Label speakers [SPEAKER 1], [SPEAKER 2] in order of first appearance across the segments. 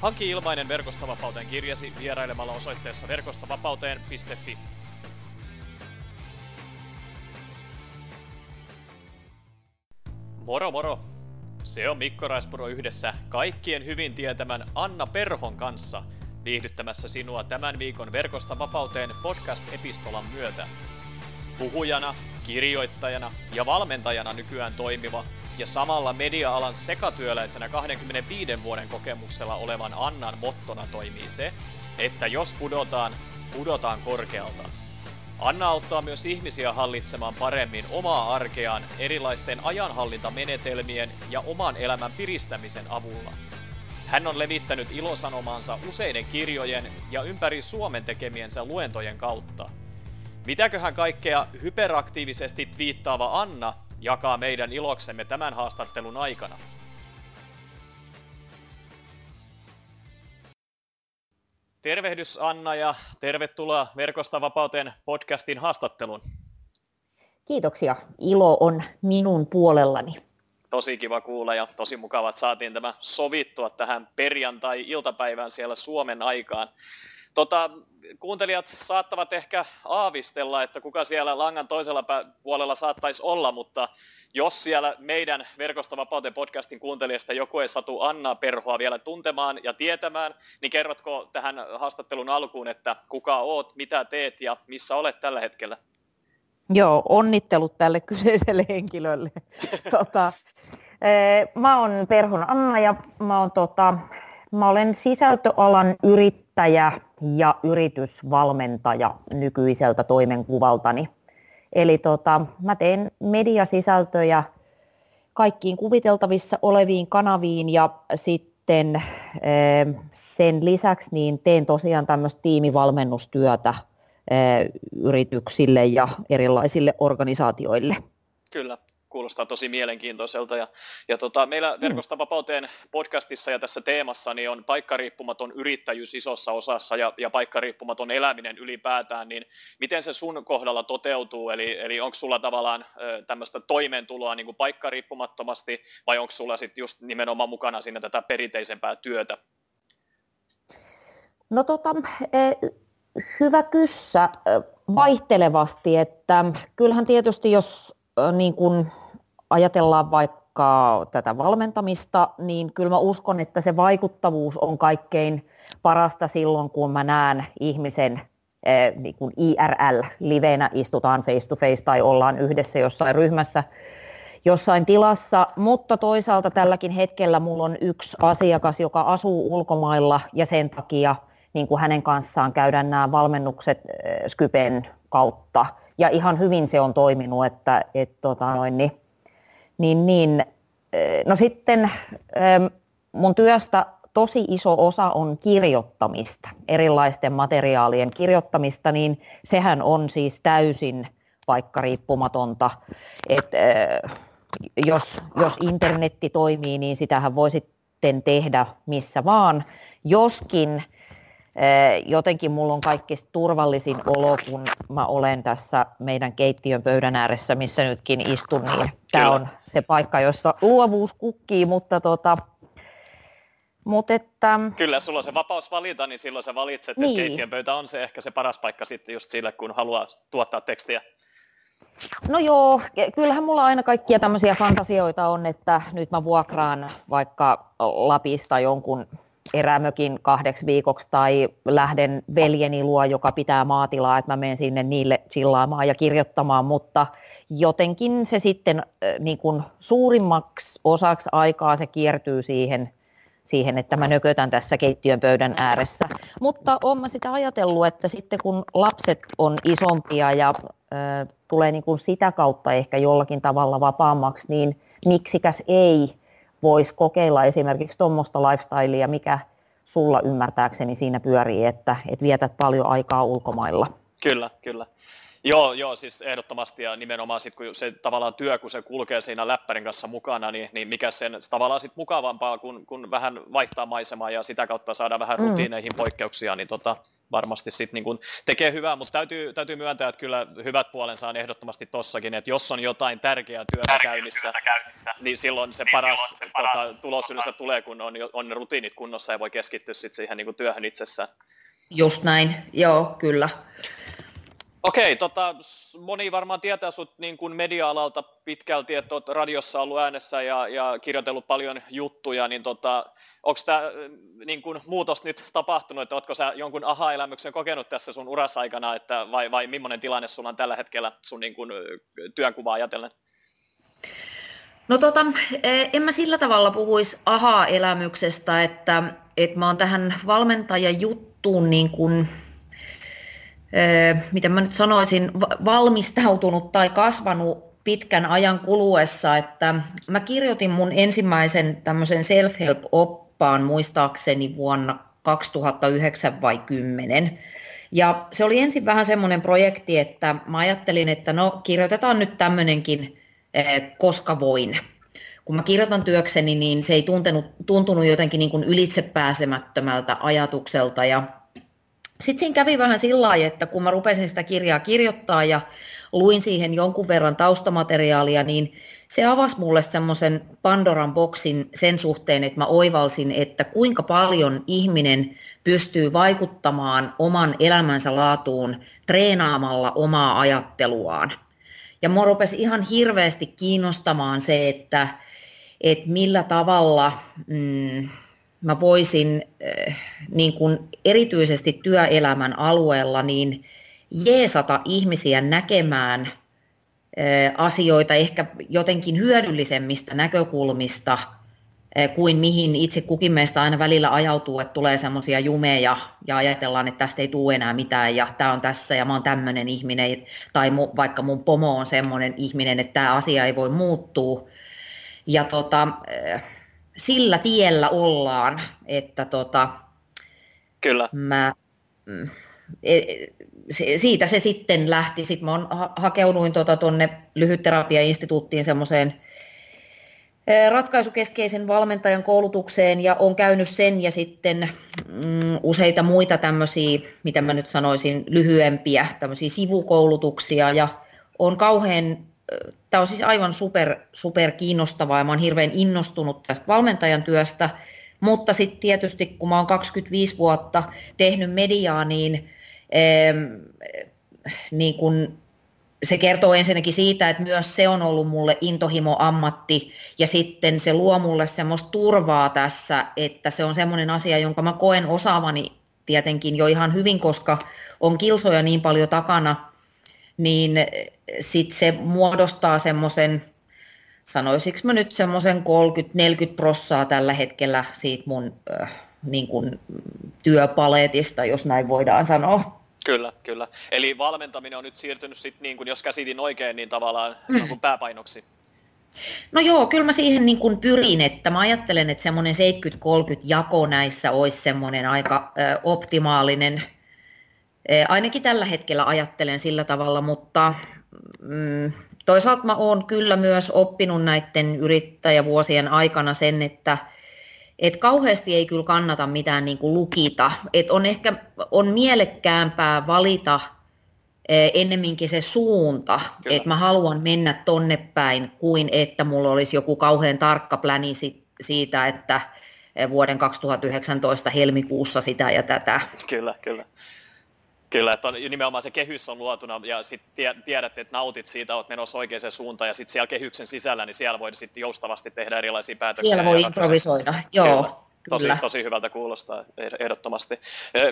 [SPEAKER 1] Hanki ilmainen Verkostavapauteen kirjasi vierailemalla osoitteessa verkostavapauteen.fi. Moro moro! Se on Mikko Raispuro yhdessä kaikkien hyvin tietämän Anna Perhon kanssa viihdyttämässä sinua tämän viikon Verkosta vapauteen podcast-epistolan myötä. Puhujana, kirjoittajana ja valmentajana nykyään toimiva ja samalla media-alan sekatyöläisenä 25 vuoden kokemuksella olevan Annan mottona toimii se, että jos pudotaan, pudotaan korkealta. Anna auttaa myös ihmisiä hallitsemaan paremmin omaa arkeaan erilaisten ajanhallintamenetelmien ja oman elämän piristämisen avulla. Hän on levittänyt ilosanomansa useiden kirjojen ja ympäri Suomen tekemiensä luentojen kautta. Mitäköhän kaikkea hyperaktiivisesti twiittaava Anna jakaa meidän iloksemme tämän haastattelun aikana. Tervehdys Anna ja tervetuloa Verkosta vapauteen podcastin haastatteluun.
[SPEAKER 2] Kiitoksia. Ilo on minun puolellani.
[SPEAKER 1] Tosi kiva kuulla ja tosi mukava, että saatiin tämä sovittua tähän perjantai-iltapäivään siellä Suomen aikaan. Tota, kuuntelijat saattavat ehkä aavistella, että kuka siellä langan toisella puolella saattaisi olla, mutta jos siellä meidän Verkosta vapauteen podcastin kuuntelijasta joku ei satu Anna Perhoa vielä tuntemaan ja tietämään, niin kerrotko tähän haastattelun alkuun, että kuka oot, mitä teet ja missä olet tällä hetkellä?
[SPEAKER 2] Joo, onnittelut tälle kyseiselle henkilölle. tota, eh, mä oon Perhon Anna ja mä, oon, tota, mä olen sisältöalan yrittäjä ja yritysvalmentaja nykyiseltä toimenkuvaltani. Eli tota, mä teen mediasisältöjä kaikkiin kuviteltavissa oleviin kanaviin ja sitten eh, sen lisäksi niin teen tosiaan tämmöistä tiimivalmennustyötä eh, yrityksille ja erilaisille organisaatioille.
[SPEAKER 1] Kyllä kuulostaa tosi mielenkiintoiselta. Ja, ja tota, meillä mm. Verkosta vapauteen podcastissa ja tässä teemassa niin on paikkariippumaton yrittäjyys isossa osassa ja, ja paikkariippumaton eläminen ylipäätään, niin miten se sun kohdalla toteutuu? Eli, eli onko sulla tavallaan tämmöistä toimeentuloa niin kuin paikkariippumattomasti vai onko sulla sitten just nimenomaan mukana siinä tätä perinteisempää työtä?
[SPEAKER 2] No tota, e, hyvä kyssä vaihtelevasti, että kyllähän tietysti jos niin kun ajatellaan vaikka tätä valmentamista, niin kyllä mä uskon, että se vaikuttavuus on kaikkein parasta silloin, kun mä näen ihmisen niin kuin IRL-livenä, istutaan face to face tai ollaan yhdessä jossain ryhmässä jossain tilassa, mutta toisaalta tälläkin hetkellä mulla on yksi asiakas, joka asuu ulkomailla ja sen takia niin kuin hänen kanssaan käydään nämä valmennukset Skypen kautta. Ja ihan hyvin se on toiminut, että et, tota noin, niin, niin, niin, no sitten mun työstä tosi iso osa on kirjoittamista, erilaisten materiaalien kirjoittamista, niin sehän on siis täysin vaikka riippumatonta. Et, jos, jos internetti toimii, niin sitähän voi sitten tehdä missä vaan. Joskin jotenkin mulla on kaikista turvallisin olo, kun mä olen tässä meidän keittiön pöydän ääressä, missä nytkin istun, niin tämä on se paikka, jossa luovuus kukkii, mutta tota,
[SPEAKER 1] Mut että... Kyllä, sulla on se vapaus valita, niin silloin sä valitset, niin. että keittiön pöytä on se ehkä se paras paikka sitten just sille, kun haluaa tuottaa tekstiä.
[SPEAKER 2] No joo, kyllähän mulla aina kaikkia tämmöisiä fantasioita on, että nyt mä vuokraan vaikka Lapista jonkun erämökin kahdeksi viikoksi tai lähden veljeni luo, joka pitää maatilaa, että mä menen sinne niille chillaamaan ja kirjoittamaan, mutta jotenkin se sitten niin kuin suurimmaksi osaksi aikaa se kiertyy siihen, siihen, että mä nökötän tässä keittiön pöydän ääressä. Mutta olen mä sitä ajatellut, että sitten kun lapset on isompia ja äh, tulee niin kuin sitä kautta ehkä jollakin tavalla vapaammaksi, niin miksikäs ei voisi kokeilla esimerkiksi tuommoista lifestylea, mikä sulla ymmärtääkseni siinä pyörii, että, että vietät paljon aikaa ulkomailla.
[SPEAKER 1] Kyllä, kyllä. Joo, joo, siis ehdottomasti ja nimenomaan sit, kun se tavallaan työ, kun se kulkee siinä läppärin kanssa mukana, niin, niin mikä sen tavallaan sit mukavampaa, kun, kun vähän vaihtaa maisemaa ja sitä kautta saada vähän mm. rutiineihin poikkeuksia, niin tota, varmasti sit niin kun tekee hyvää, mutta täytyy, täytyy myöntää, että kyllä hyvät puolensa on ehdottomasti tossakin, että jos on jotain tärkeää työtä Tärkeä käynnissä, työtä käynnissä, niin silloin se niin paras, silloin se paras tota, tulos yleensä tulee, kun on, on rutiinit kunnossa ja voi keskittyä sit siihen niin työhön itsessään.
[SPEAKER 2] Just näin, joo, kyllä.
[SPEAKER 1] Okei, tota, moni varmaan tietää sinut niin kuin media-alalta pitkälti, että olet radiossa ollut äänessä ja, ja kirjoitellut paljon juttuja, niin tota, onko tämä niin kuin muutos nyt tapahtunut, että oletko sä jonkun aha-elämyksen kokenut tässä sun urassa aikana, että vai, vai millainen tilanne sulla on tällä hetkellä sun niin kuin, työnkuvaa ajatellen?
[SPEAKER 2] No tota, e, en mä sillä tavalla puhuisi aha-elämyksestä, että, että mä oon tähän valmentajan juttuun niin kuin miten mä nyt sanoisin, valmistautunut tai kasvanut pitkän ajan kuluessa, että mä kirjoitin mun ensimmäisen tämmöisen self-help-oppaan muistaakseni vuonna 2009 vai 10. Ja se oli ensin vähän semmoinen projekti, että mä ajattelin, että no kirjoitetaan nyt tämmöinenkin, koska voin. Kun mä kirjoitan työkseni, niin se ei tuntenut, tuntunut jotenkin niin kuin ylitsepääsemättömältä ajatukselta ja sitten siinä kävi vähän sillä lailla, että kun mä rupesin sitä kirjaa kirjoittaa ja luin siihen jonkun verran taustamateriaalia, niin se avasi mulle semmoisen Pandoran boksin sen suhteen, että mä oivalsin, että kuinka paljon ihminen pystyy vaikuttamaan oman elämänsä laatuun treenaamalla omaa ajatteluaan. Ja mua rupesi ihan hirveästi kiinnostamaan se, että, että millä tavalla... Mm, mä voisin äh, niin kuin erityisesti työelämän alueella niin jeesata ihmisiä näkemään äh, asioita ehkä jotenkin hyödyllisemmistä näkökulmista äh, kuin mihin itse kukin meistä aina välillä ajautuu, että tulee semmoisia jumeja ja ajatellaan, että tästä ei tule enää mitään ja tämä on tässä ja mä oon tämmöinen ihminen tai mu, vaikka mun pomo on semmoinen ihminen, että tämä asia ei voi muuttua. Ja tota, sillä tiellä ollaan, että tota,
[SPEAKER 1] Kyllä.
[SPEAKER 2] Mä, mm, e, siitä se sitten lähti. Sitten mä hakeuduin tuonne tota, lyhytterapiainstituuttiin semmoiseen e, ratkaisukeskeisen valmentajan koulutukseen ja on käynyt sen ja sitten mm, useita muita tämmöisiä, mitä mä nyt sanoisin, lyhyempiä tämmöisiä sivukoulutuksia ja on kauhean tämä on siis aivan super, super kiinnostavaa ja mä oon hirveän innostunut tästä valmentajan työstä, mutta sitten tietysti kun mä oon 25 vuotta tehnyt mediaa, niin, ähm, niin kun se kertoo ensinnäkin siitä, että myös se on ollut mulle intohimo ammatti. Ja sitten se luo mulle semmoista turvaa tässä, että se on semmoinen asia, jonka mä koen osaavani tietenkin jo ihan hyvin, koska on kilsoja niin paljon takana, niin sitten se muodostaa semmoisen, sanoisiko mä nyt semmoisen 30-40 prossaa tällä hetkellä siitä mun äh, niin kuin työpaletista, jos näin voidaan sanoa.
[SPEAKER 1] Kyllä, kyllä. Eli valmentaminen on nyt siirtynyt sitten, niin jos käsitin oikein, niin tavallaan mm. pääpainoksi.
[SPEAKER 2] No joo, kyllä mä siihen niin kuin pyrin, että mä ajattelen, että semmoinen 70-30 jako näissä olisi semmoinen aika ö, optimaalinen. E, ainakin tällä hetkellä ajattelen sillä tavalla, mutta mm, toisaalta mä oon kyllä myös oppinut näiden yrittäjävuosien aikana sen, että et kauheasti ei kyllä kannata mitään niin kuin lukita. Et on ehkä on mielekkäämpää valita eh, ennemminkin se suunta, että mä haluan mennä tonne päin, kuin että mulla olisi joku kauhean tarkka pläni siitä, että eh, vuoden 2019 helmikuussa sitä ja tätä.
[SPEAKER 1] Kyllä, kyllä. Kyllä, että on, nimenomaan se kehys on luotuna ja sitten tiedät, että nautit siitä, olet menossa oikeaan suuntaan ja sitten siellä kehyksen sisällä, niin siellä voi sitten joustavasti tehdä erilaisia päätöksiä.
[SPEAKER 2] Siellä voi improvisoida, joo. Kyllä.
[SPEAKER 1] Tosi, tosi hyvältä kuulostaa ehdottomasti.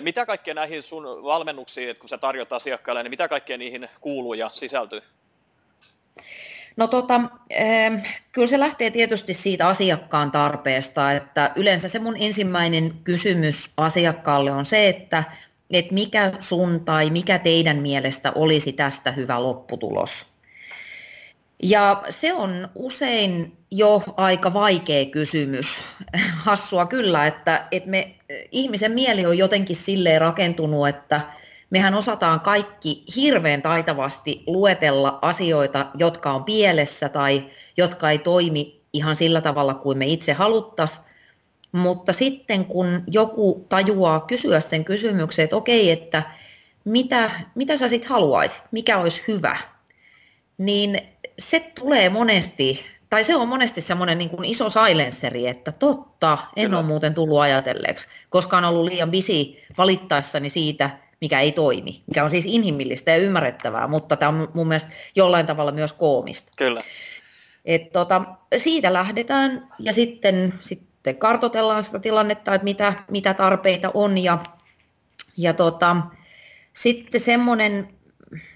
[SPEAKER 1] Mitä kaikkea näihin sun valmennuksiin, kun sä tarjot asiakkaille, niin mitä kaikkea niihin kuuluu ja sisältyy?
[SPEAKER 2] No tota, kyllä se lähtee tietysti siitä asiakkaan tarpeesta, että yleensä se mun ensimmäinen kysymys asiakkaalle on se, että että mikä sun tai mikä teidän mielestä olisi tästä hyvä lopputulos. Ja se on usein jo aika vaikea kysymys. Hassua kyllä, että, että me, ihmisen mieli on jotenkin silleen rakentunut, että mehän osataan kaikki hirveän taitavasti luetella asioita, jotka on pielessä tai jotka ei toimi ihan sillä tavalla kuin me itse haluttaisiin. Mutta sitten kun joku tajuaa kysyä sen kysymyksen, että okei, että mitä, mitä sä sitten haluaisit, mikä olisi hyvä, niin se tulee monesti, tai se on monesti semmoinen niin kuin iso silenceri, että totta, en Kyllä. ole muuten tullut ajatelleeksi, koska on ollut liian bisi valittaessani siitä, mikä ei toimi, mikä on siis inhimillistä ja ymmärrettävää, mutta tämä on mun mielestä jollain tavalla myös koomista.
[SPEAKER 1] Kyllä.
[SPEAKER 2] Et tota, siitä lähdetään ja sitten, sitten kartoitellaan sitä tilannetta, että mitä, mitä tarpeita on ja, ja tota, sitten semmoinen,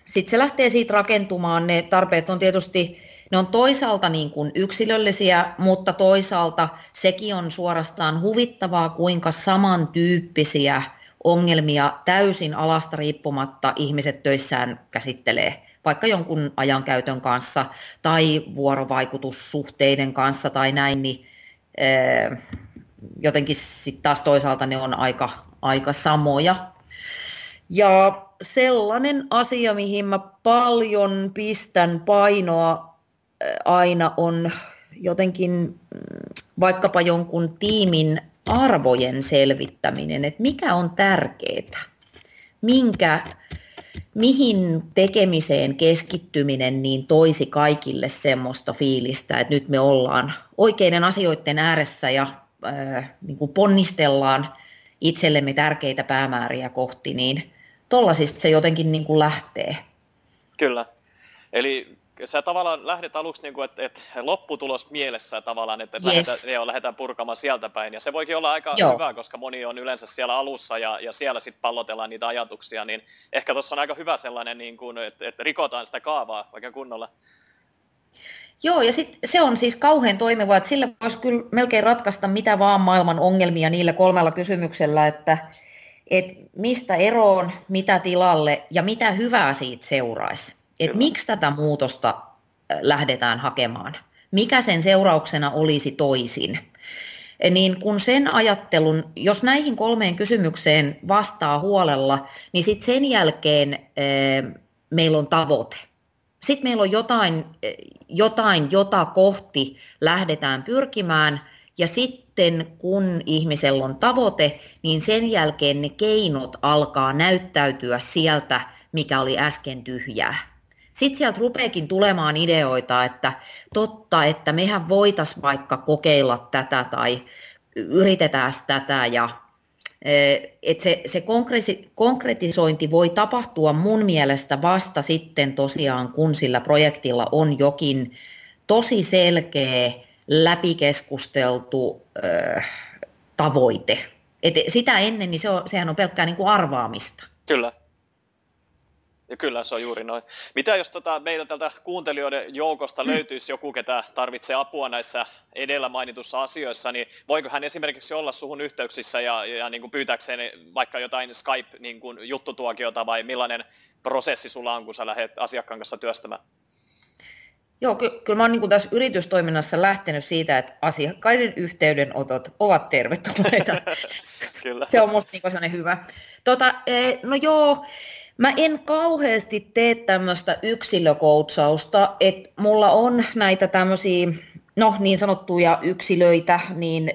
[SPEAKER 2] sitten se lähtee siitä rakentumaan, ne tarpeet on tietysti, ne on toisaalta niin kuin yksilöllisiä, mutta toisaalta sekin on suorastaan huvittavaa, kuinka samantyyppisiä ongelmia täysin alasta riippumatta ihmiset töissään käsittelee vaikka jonkun ajankäytön kanssa tai vuorovaikutussuhteiden kanssa tai näin, niin jotenkin sitten taas toisaalta ne on aika, aika samoja. Ja sellainen asia, mihin mä paljon pistän painoa aina on jotenkin mm, vaikkapa jonkun tiimin arvojen selvittäminen, että mikä on tärkeää, minkä, mihin tekemiseen keskittyminen niin toisi kaikille semmoista fiilistä, että nyt me ollaan oikeiden asioiden ääressä ja äh, niin kuin ponnistellaan itsellemme tärkeitä päämääriä kohti, niin tollasista se jotenkin niin kuin lähtee.
[SPEAKER 1] Kyllä. Eli sä tavallaan lähdet aluksi, niin kuin, että, että lopputulos mielessä tavallaan, että yes. lähdetään, joo, lähdetään purkamaan sieltä päin. Ja se voikin olla aika joo. hyvä, koska moni on yleensä siellä alussa ja, ja siellä sitten pallotellaan niitä ajatuksia, niin ehkä tuossa on aika hyvä sellainen, niin kuin, että, että rikotaan sitä kaavaa vaikka kunnolla.
[SPEAKER 2] Joo, ja sit se on siis kauhean toimiva, että sillä voisi kyllä melkein ratkaista mitä vaan maailman ongelmia niillä kolmella kysymyksellä, että, että mistä eroon, mitä tilalle ja mitä hyvää siitä seuraisi että miksi tätä muutosta lähdetään hakemaan, mikä sen seurauksena olisi toisin. Niin kun sen ajattelun, jos näihin kolmeen kysymykseen vastaa huolella, niin sitten sen jälkeen meillä on tavoite. Sitten meillä on jotain, jotain, jota kohti lähdetään pyrkimään, ja sitten kun ihmisellä on tavoite, niin sen jälkeen ne keinot alkaa näyttäytyä sieltä, mikä oli äsken tyhjää. Sitten sieltä rupeekin tulemaan ideoita, että totta, että mehän voitaisiin vaikka kokeilla tätä tai yritetään tätä ja että se, se konkretisointi voi tapahtua mun mielestä vasta sitten tosiaan, kun sillä projektilla on jokin tosi selkeä, läpikeskusteltu ö, tavoite. Et sitä ennen, niin se on, sehän on pelkkää niin kuin arvaamista.
[SPEAKER 1] Kyllä. Ja kyllä se on juuri noin. Mitä jos tota, meidän tältä kuuntelijoiden joukosta löytyisi joku, ketä tarvitsee apua näissä edellä mainitussa asioissa, niin voiko hän esimerkiksi olla suhun yhteyksissä ja, ja niin kuin pyytääkseen vaikka jotain Skype-juttutuokiota niin vai millainen prosessi sulla on, kun sä lähdet asiakkaan kanssa työstämään?
[SPEAKER 2] Joo, ky- kyllä mä oon niin tässä yritystoiminnassa lähtenyt siitä, että asiakkaiden yhteydenotot ovat tervetulleita. kyllä. Se on musta niin hyvä. Tota, e, no joo, Mä en kauheasti tee tämmöistä yksilökoutsausta, että mulla on näitä tämmöisiä, no niin sanottuja yksilöitä, niin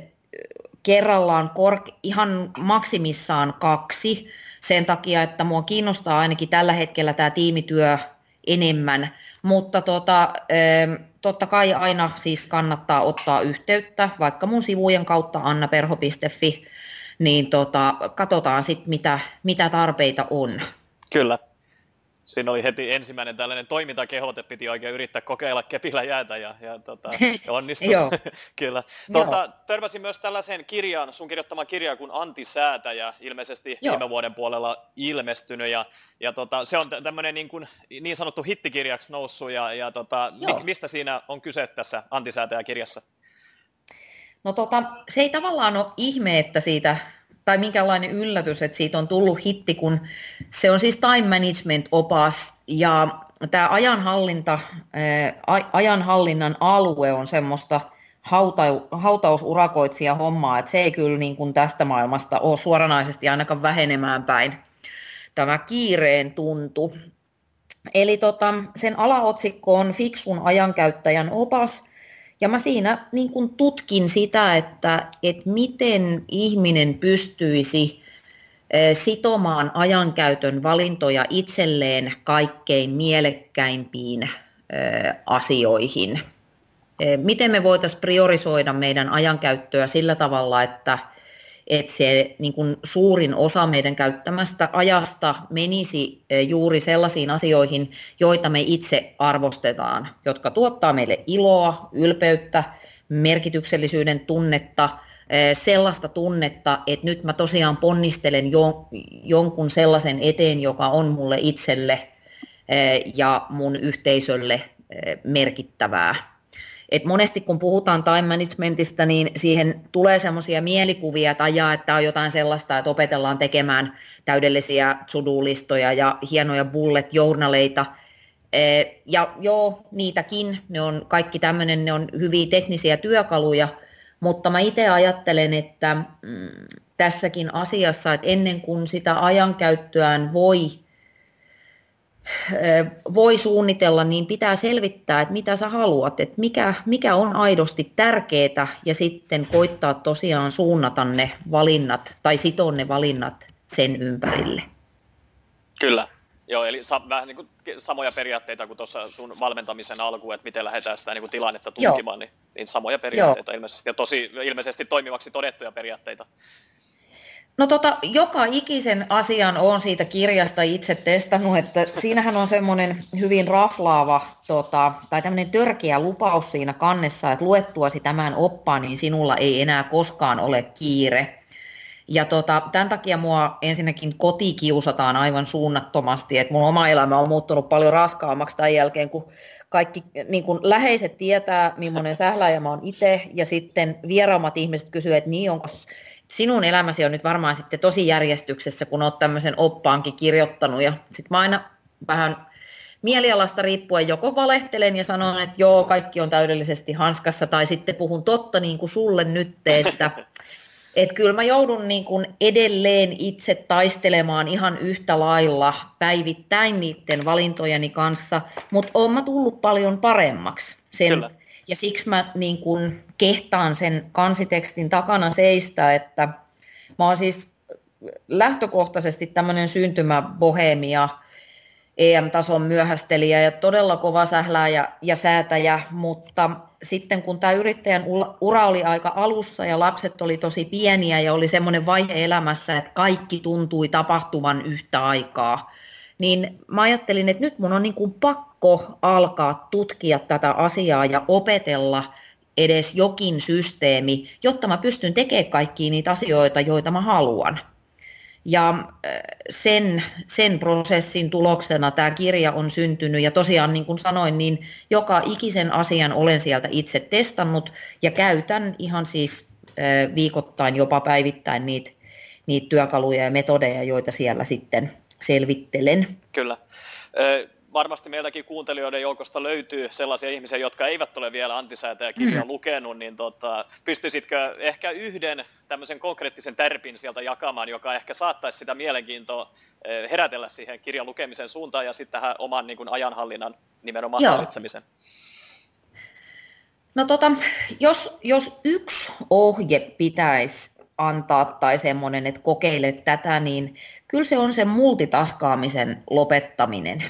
[SPEAKER 2] kerrallaan kor- ihan maksimissaan kaksi sen takia, että mua kiinnostaa ainakin tällä hetkellä tämä tiimityö enemmän, mutta tota, totta kai aina siis kannattaa ottaa yhteyttä, vaikka mun sivujen kautta annaperho.fi, niin tota, katsotaan sitten mitä, mitä tarpeita on.
[SPEAKER 1] Kyllä. Siinä oli heti ensimmäinen tällainen toimintakehote, piti oikein yrittää kokeilla kepillä jäätä ja, ja tota, onnistui. Kyllä. Tuota, törmäsin myös tällaiseen kirjaan, sun kirjoittama kirja kuin Antisäätäjä, ilmeisesti Joo. viime vuoden puolella ilmestynyt ja, ja tota, se on tämmöinen niin, kuin, niin sanottu hittikirjaksi noussut ja, ja tota, mistä siinä on kyse tässä Antisäätäjä-kirjassa?
[SPEAKER 2] No tota, se ei tavallaan ole ihme, että siitä tai minkälainen yllätys, että siitä on tullut hitti, kun se on siis time management opas ja tämä ajanhallinta, ajanhallinnan alue on semmoista hauta, hautausurakoitsija hommaa, että se ei kyllä niin kuin tästä maailmasta ole suoranaisesti ainakaan vähenemään päin tämä kiireen tuntu. Eli tota, sen alaotsikko on Fiksun ajankäyttäjän opas, ja mä siinä niin kuin tutkin sitä, että, että miten ihminen pystyisi sitomaan ajankäytön valintoja itselleen kaikkein mielekkäimpiin asioihin. Miten me voitaisiin priorisoida meidän ajankäyttöä sillä tavalla, että, että se niin kuin suurin osa meidän käyttämästä ajasta menisi juuri sellaisiin asioihin, joita me itse arvostetaan, jotka tuottaa meille iloa, ylpeyttä, merkityksellisyyden tunnetta – sellaista tunnetta, että nyt mä tosiaan ponnistelen jo, jonkun sellaisen eteen, joka on mulle itselle ja mun yhteisölle merkittävää. Et monesti kun puhutaan time managementista, niin siihen tulee semmoisia mielikuvia, että ajaa, että on jotain sellaista, että opetellaan tekemään täydellisiä to-do-listoja ja hienoja bullet journaleita. Ja joo, niitäkin, ne on kaikki tämmöinen, ne on hyviä teknisiä työkaluja – mutta mä itse ajattelen, että mm, tässäkin asiassa, että ennen kuin sitä ajankäyttöään voi, voi suunnitella, niin pitää selvittää, että mitä sä haluat, että mikä, mikä on aidosti tärkeää ja sitten koittaa tosiaan suunnata ne valinnat tai sitoa ne valinnat sen ympärille.
[SPEAKER 1] Kyllä. Joo, eli sa- vähän niin kuin samoja periaatteita kuin tuossa sun valmentamisen alku, että miten lähdetään sitä niin kuin tilannetta tutkimaan, niin, niin samoja periaatteita Joo. ilmeisesti, ja tosi ilmeisesti toimivaksi todettuja periaatteita.
[SPEAKER 2] No tota, joka ikisen asian on siitä kirjasta itse testannut, että siinähän on semmoinen hyvin raflaava tota, tai tämmöinen törkeä lupaus siinä kannessa, että luettuasi tämän oppaan, niin sinulla ei enää koskaan ole kiire. Ja tota, tämän takia mua ensinnäkin kotikiusataan aivan suunnattomasti, että mun oma elämä on muuttunut paljon raskaammaksi tämän jälkeen, kun kaikki niin kun läheiset tietää, millainen sähläjä mä oon itse, ja sitten vieraammat ihmiset kysyvät, että niin onko sinun elämäsi on nyt varmaan sitten tosi järjestyksessä, kun oot tämmöisen oppaankin kirjoittanut, ja sitten mä aina vähän mielialasta riippuen joko valehtelen ja sanon, että joo, kaikki on täydellisesti hanskassa, tai sitten puhun totta niin kuin sulle nyt, että että kyllä mä joudun niin kuin edelleen itse taistelemaan ihan yhtä lailla päivittäin niiden valintojeni kanssa, mutta oon mä tullut paljon paremmaksi. Sen, kyllä. Ja siksi mä niin kuin kehtaan sen kansitekstin takana seistä, että mä oon siis lähtökohtaisesti tämmöinen syntymäbohemia, EM-tason myöhästelijä ja todella kova sählääjä ja säätäjä, mutta sitten kun tämä yrittäjän ura oli aika alussa ja lapset oli tosi pieniä ja oli semmoinen vaihe elämässä, että kaikki tuntui tapahtuvan yhtä aikaa, niin mä ajattelin, että nyt mun on niin kuin pakko alkaa tutkia tätä asiaa ja opetella edes jokin systeemi, jotta mä pystyn tekemään kaikkia niitä asioita, joita mä haluan. Ja äh, sen, sen prosessin tuloksena tämä kirja on syntynyt ja tosiaan niin kuin sanoin, niin joka ikisen asian olen sieltä itse testannut ja käytän ihan siis äh, viikoittain, jopa päivittäin niitä, niitä työkaluja ja metodeja, joita siellä sitten selvittelen.
[SPEAKER 1] Kyllä varmasti meiltäkin kuuntelijoiden joukosta löytyy sellaisia ihmisiä, jotka eivät ole vielä antisäätäjäkirjaa mm. lukenut, niin tota, pystyisitkö ehkä yhden tämmöisen konkreettisen tärpin sieltä jakamaan, joka ehkä saattaisi sitä mielenkiintoa eh, herätellä siihen kirjan lukemisen suuntaan ja sitten tähän oman niin kuin, ajanhallinnan nimenomaan Joo. hallitsemisen?
[SPEAKER 2] No tota, jos, jos yksi ohje pitäisi antaa tai semmoinen, että kokeile tätä, niin kyllä se on sen multitaskaamisen lopettaminen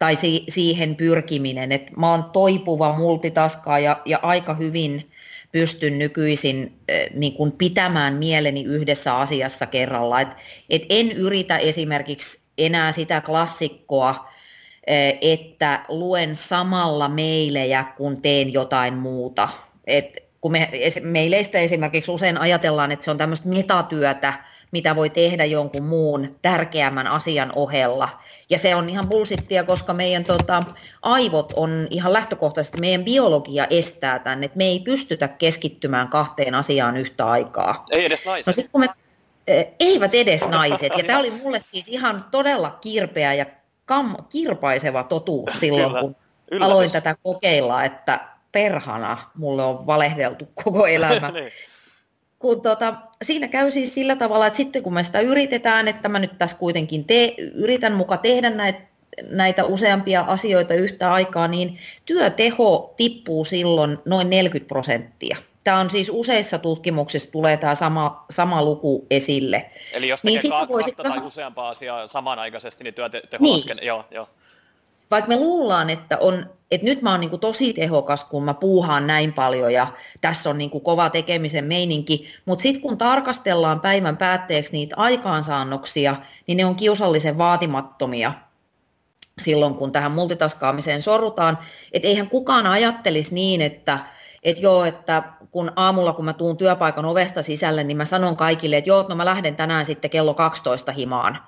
[SPEAKER 2] tai si- siihen pyrkiminen. että mä oon toipuva multitaskaa ja, aika hyvin pystyn nykyisin äh, niin kuin pitämään mieleni yhdessä asiassa kerralla. Et, et en yritä esimerkiksi enää sitä klassikkoa, äh, että luen samalla meilejä, kun teen jotain muuta. Et kun me, meileistä esimerkiksi usein ajatellaan, että se on tämmöistä metatyötä, mitä voi tehdä jonkun muun tärkeämmän asian ohella. Ja se on ihan bullshittia, koska meidän tota, aivot on ihan lähtökohtaisesti, meidän biologia estää tänne, että me ei pystytä keskittymään kahteen asiaan yhtä aikaa.
[SPEAKER 1] Ei edes naiset. No
[SPEAKER 2] sit, kun me, eivät edes naiset. Ja tämä oli mulle siis ihan todella kirpeä ja kam, kirpaiseva totuus silloin, Kyllä. kun Yllätys. aloin tätä kokeilla, että perhana mulle on valehdeltu koko elämä. niin. kun tota, siinä käy siis sillä tavalla, että sitten kun me sitä yritetään, että mä nyt tässä kuitenkin te, yritän muka tehdä näitä näitä useampia asioita yhtä aikaa, niin työteho tippuu silloin noin 40 prosenttia. Tämä on siis useissa tutkimuksissa tulee tämä sama, sama luku esille.
[SPEAKER 1] Eli jos tekee niin kahta voisi... tai useampaa asiaa samanaikaisesti, niin työteho niin. laskee. Joo, joo.
[SPEAKER 2] Vaikka me luullaan, että, on, että nyt mä oon niin tosi tehokas, kun mä puuhaan näin paljon ja tässä on niin kova tekemisen meininki, mutta sitten kun tarkastellaan päivän päätteeksi niitä aikaansaannoksia, niin ne on kiusallisen vaatimattomia silloin, kun tähän multitaskaamiseen sorrutaan. Että eihän kukaan ajattelisi niin, että, että joo, että kun aamulla, kun mä tuun työpaikan ovesta sisälle, niin mä sanon kaikille, että joo, no mä lähden tänään sitten kello 12 himaan.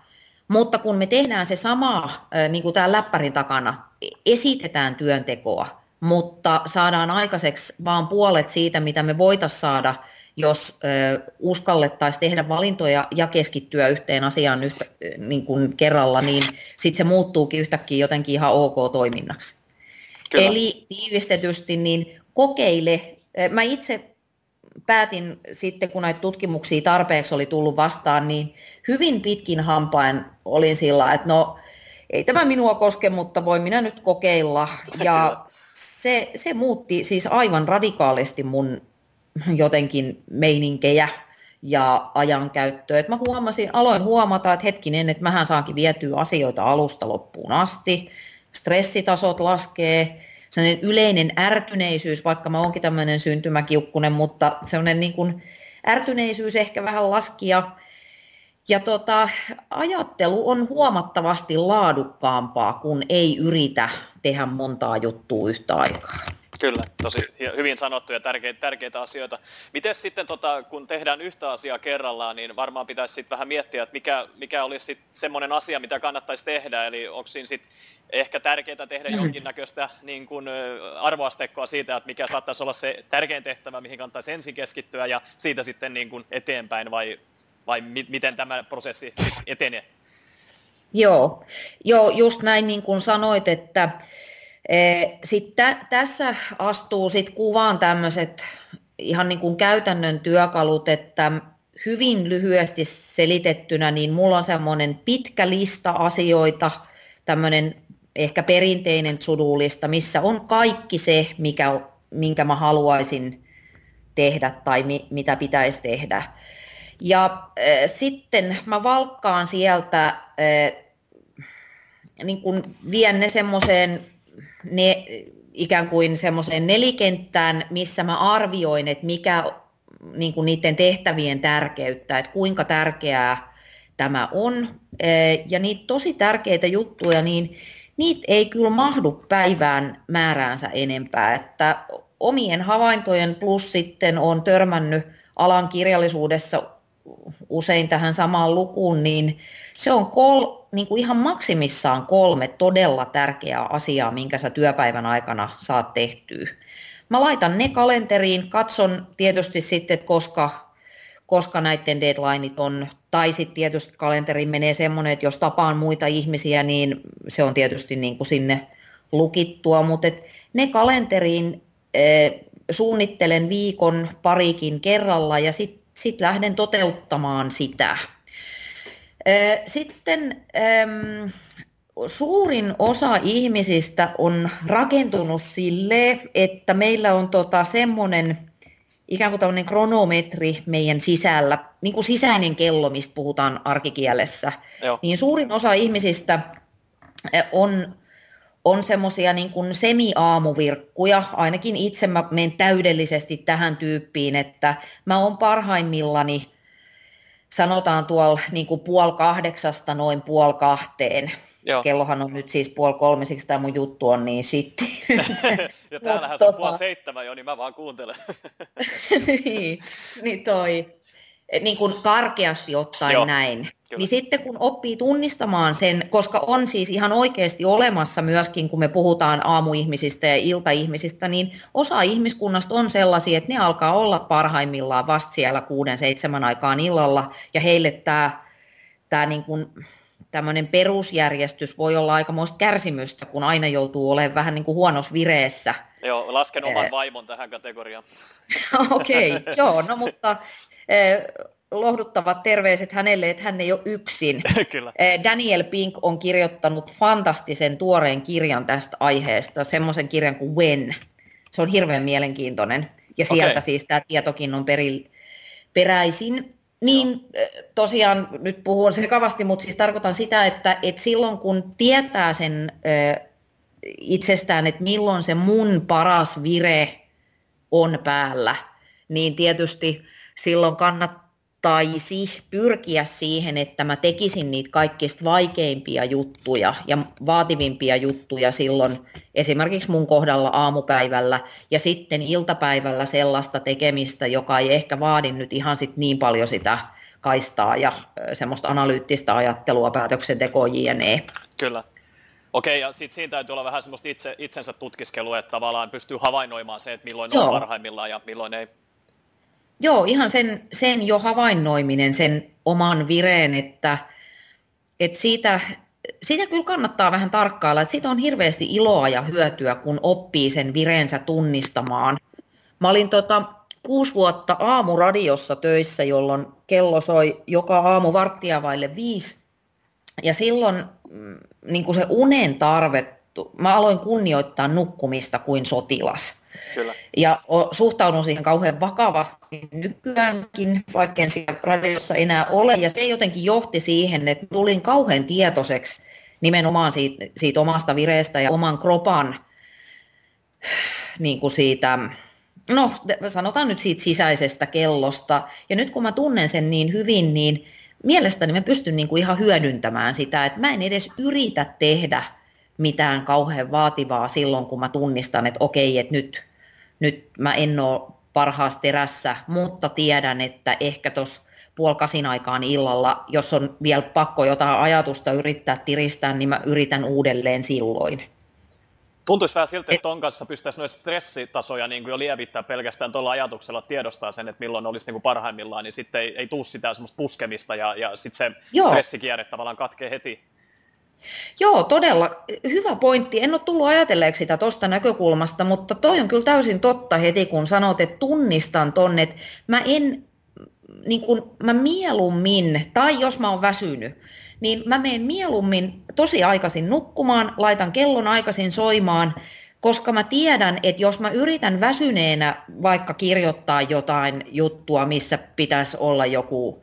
[SPEAKER 2] Mutta kun me tehdään se sama, niin kuin täällä läppärin takana, esitetään työntekoa, mutta saadaan aikaiseksi vaan puolet siitä, mitä me voitaisiin saada, jos uskallettaisiin tehdä valintoja ja keskittyä yhteen asiaan yhtä, niin kuin kerralla, niin sitten se muuttuukin yhtäkkiä jotenkin ihan ok toiminnaksi. Kyllä. Eli tiivistetysti, niin kokeile. Mä itse päätin sitten, kun näitä tutkimuksia tarpeeksi oli tullut vastaan, niin hyvin pitkin hampain olin sillä, että no ei tämä minua koske, mutta voin minä nyt kokeilla. Ja se, se muutti siis aivan radikaalisti mun jotenkin meininkejä ja ajankäyttöä. Et mä huomasin, aloin huomata, että hetkinen, että mähän saankin vietyä asioita alusta loppuun asti. Stressitasot laskee, sellainen yleinen ärtyneisyys, vaikka mä oonkin tämmöinen syntymäkiukkunen, mutta sellainen niin kuin ärtyneisyys ehkä vähän laski ja, ja tota, ajattelu on huomattavasti laadukkaampaa, kun ei yritä tehdä montaa juttua yhtä aikaa.
[SPEAKER 1] Kyllä, tosi hyvin sanottu ja tärkeitä, tärkeitä asioita. Miten sitten, tota, kun tehdään yhtä asiaa kerrallaan, niin varmaan pitäisi sitten vähän miettiä, että mikä, mikä olisi sitten semmoinen asia, mitä kannattaisi tehdä. Eli onko siinä sitten ehkä tärkeää tehdä mm. jonkinnäköistä niin kuin, arvoasteikkoa siitä, että mikä saattaisi olla se tärkein tehtävä, mihin kannattaisi ensin keskittyä ja siitä sitten niin kuin eteenpäin vai, vai mi- miten tämä prosessi etenee?
[SPEAKER 2] Joo, Joo just näin niin kuin sanoit, että e, sit tä, tässä astuu sit kuvaan tämmöiset ihan niin kuin käytännön työkalut, että hyvin lyhyesti selitettynä, niin mulla on semmoinen pitkä lista asioita, tämmöinen ehkä perinteinen sudulista, missä on kaikki se, mikä, minkä mä haluaisin tehdä tai mi, mitä pitäisi tehdä. Ja äh, sitten mä valkkaan sieltä, äh, niin kun vien ne semmoiseen ne, ikään kuin semmoiseen nelikenttään, missä mä arvioin, että mikä niin kuin niiden tehtävien tärkeyttä, että kuinka tärkeää tämä on. Ja niitä tosi tärkeitä juttuja, niin niitä ei kyllä mahdu päivään määräänsä enempää, että omien havaintojen plus sitten on törmännyt alan kirjallisuudessa usein tähän samaan lukuun, niin se on kol, niin kuin ihan maksimissaan kolme todella tärkeää asiaa, minkä sä työpäivän aikana saat tehtyä. Mä laitan ne kalenteriin, katson tietysti sitten, että koska koska näiden deadlineit on, tai sitten tietysti kalenteriin menee semmoinen, että jos tapaan muita ihmisiä, niin se on tietysti niin kuin sinne lukittua, mutta et ne kalenteriin e, suunnittelen viikon parikin kerralla ja sitten sit lähden toteuttamaan sitä. Sitten suurin osa ihmisistä on rakentunut sille, että meillä on tota semmoinen ikään kuin tämmöinen kronometri meidän sisällä, niin kuin sisäinen kello, mistä puhutaan arkikielessä, Joo. niin suurin osa ihmisistä on, on semmoisia niin kuin semi-aamuvirkkuja, ainakin itse mä menen täydellisesti tähän tyyppiin, että mä oon parhaimmillani, sanotaan tuolla niin kuin puoli kahdeksasta noin puoli kahteen, Joo. Kellohan on nyt siis puoli kolme, siksi tämä mun juttu on niin sitten.
[SPEAKER 1] ja täällähän se on puoli tota- seitsemän jo, niin mä vaan kuuntelen.
[SPEAKER 2] niin, niin toi, niin kuin karkeasti ottaen Joo. näin. Kyllä. Niin sitten kun oppii tunnistamaan sen, koska on siis ihan oikeasti olemassa myöskin, kun me puhutaan aamuihmisistä ja iltaihmisistä, niin osa ihmiskunnasta on sellaisia, että ne alkaa olla parhaimmillaan vasta siellä kuuden, seitsemän aikaan illalla, ja heille tämä, tämä niin kuin tämmöinen perusjärjestys voi olla aikamoista kärsimystä, kun aina joutuu olemaan vähän niin kuin huonossa vireessä.
[SPEAKER 1] Joo, lasken oman vaimon tähän kategoriaan.
[SPEAKER 2] Okei, okay, joo, no mutta lohduttavat terveiset hänelle, että hän ei ole yksin.
[SPEAKER 1] Kyllä.
[SPEAKER 2] Daniel Pink on kirjoittanut fantastisen tuoreen kirjan tästä aiheesta, semmoisen kirjan kuin When. Se on hirveän mielenkiintoinen. Ja sieltä okay. siis tämä tietokin on peri, peräisin. Niin Joo. tosiaan nyt puhun sekavasti, mutta siis tarkoitan sitä, että, että silloin kun tietää sen äh, itsestään, että milloin se mun paras vire on päällä, niin tietysti silloin kannattaisi pyrkiä siihen, että mä tekisin niitä kaikista vaikeimpia juttuja ja vaativimpia juttuja silloin esimerkiksi mun kohdalla aamupäivällä ja sitten iltapäivällä sellaista tekemistä, joka ei ehkä vaadi nyt ihan sit niin paljon sitä kaistaa ja semmoista analyyttistä ajattelua, päätöksentekoa jne.
[SPEAKER 1] Kyllä. Okei, ja sitten siinä täytyy olla vähän semmoista itse, itsensä tutkiskelua, että tavallaan pystyy havainnoimaan se, että milloin Joo. on parhaimmillaan ja milloin ei.
[SPEAKER 2] Joo, ihan sen, sen jo havainnoiminen, sen oman vireen, että, että siitä, siitä kyllä kannattaa vähän tarkkailla, että siitä on hirveästi iloa ja hyötyä, kun oppii sen vireensä tunnistamaan. Mä olin tota, kuusi vuotta aamuradiossa töissä, jolloin kello soi joka aamu varttia vaille viisi. Ja silloin mm, niin kuin se unen tarve, mä aloin kunnioittaa nukkumista kuin sotilas.
[SPEAKER 1] Kyllä.
[SPEAKER 2] Ja suhtaudun siihen kauhean vakavasti nykyäänkin, vaikka en siellä radiossa enää ole. Ja se jotenkin johti siihen, että tulin kauhean tietoiseksi nimenomaan siitä, siitä omasta vireestä ja oman kropan niin kuin siitä, no sanotaan nyt siitä sisäisestä kellosta. Ja nyt kun mä tunnen sen niin hyvin, niin mielestäni mä pystyn niin kuin ihan hyödyntämään sitä, että mä en edes yritä tehdä mitään kauhean vaativaa silloin, kun mä tunnistan, että okei, että nyt, nyt mä en ole parhaassa terässä, mutta tiedän, että ehkä tuossa puolikasin aikaan illalla, jos on vielä pakko jotain ajatusta yrittää tiristää, niin mä yritän uudelleen silloin.
[SPEAKER 1] Tuntuisi vähän siltä, että ton kanssa pystyisi noissa stressitasoja niin kuin jo lievittää pelkästään tuolla ajatuksella, tiedostaa sen, että milloin olisi niin kuin parhaimmillaan, niin sitten ei, ei tule sitä semmoista puskemista ja, ja sitten se Joo. stressikierre tavallaan katkee heti.
[SPEAKER 2] Joo, todella hyvä pointti. En ole tullut ajatelleeksi sitä tuosta näkökulmasta, mutta toi on kyllä täysin totta heti, kun sanot, että tunnistan tonne, että mä en, niin kun, mä mieluummin, tai jos mä oon väsynyt, niin mä menen mieluummin tosi aikaisin nukkumaan, laitan kellon aikaisin soimaan, koska mä tiedän, että jos mä yritän väsyneenä vaikka kirjoittaa jotain juttua, missä pitäisi olla joku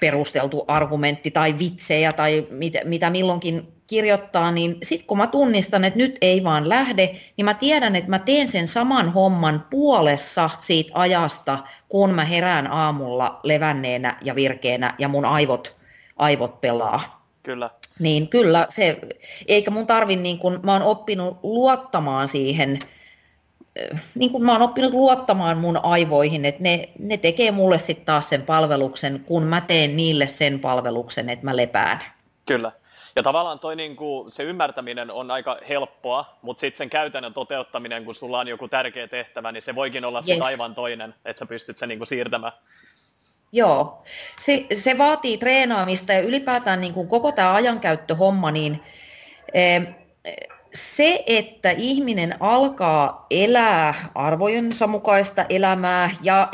[SPEAKER 2] perusteltu argumentti tai vitsejä tai mit, mitä milloinkin kirjoittaa, niin sitten kun mä tunnistan, että nyt ei vaan lähde, niin mä tiedän, että mä teen sen saman homman puolessa siitä ajasta, kun mä herään aamulla levänneenä ja virkeänä ja mun aivot aivot pelaa.
[SPEAKER 1] Kyllä.
[SPEAKER 2] Niin kyllä, se, eikä mun tarvi, niin kun mä oon oppinut luottamaan siihen, niin kuin mä oon oppinut luottamaan mun aivoihin, että ne, ne tekee mulle sitten taas sen palveluksen, kun mä teen niille sen palveluksen, että mä lepään.
[SPEAKER 1] Kyllä. Ja tavallaan toi niin kuin, se ymmärtäminen on aika helppoa, mutta sitten sen käytännön toteuttaminen, kun sulla on joku tärkeä tehtävä, niin se voikin olla yes. aivan toinen, että sä pystyt sen niin kuin siirtämään.
[SPEAKER 2] Joo, se, se vaatii treenaamista ja ylipäätään niin kuin koko tämä ajankäyttöhomma, niin eh, se, että ihminen alkaa elää arvojensa mukaista elämää, ja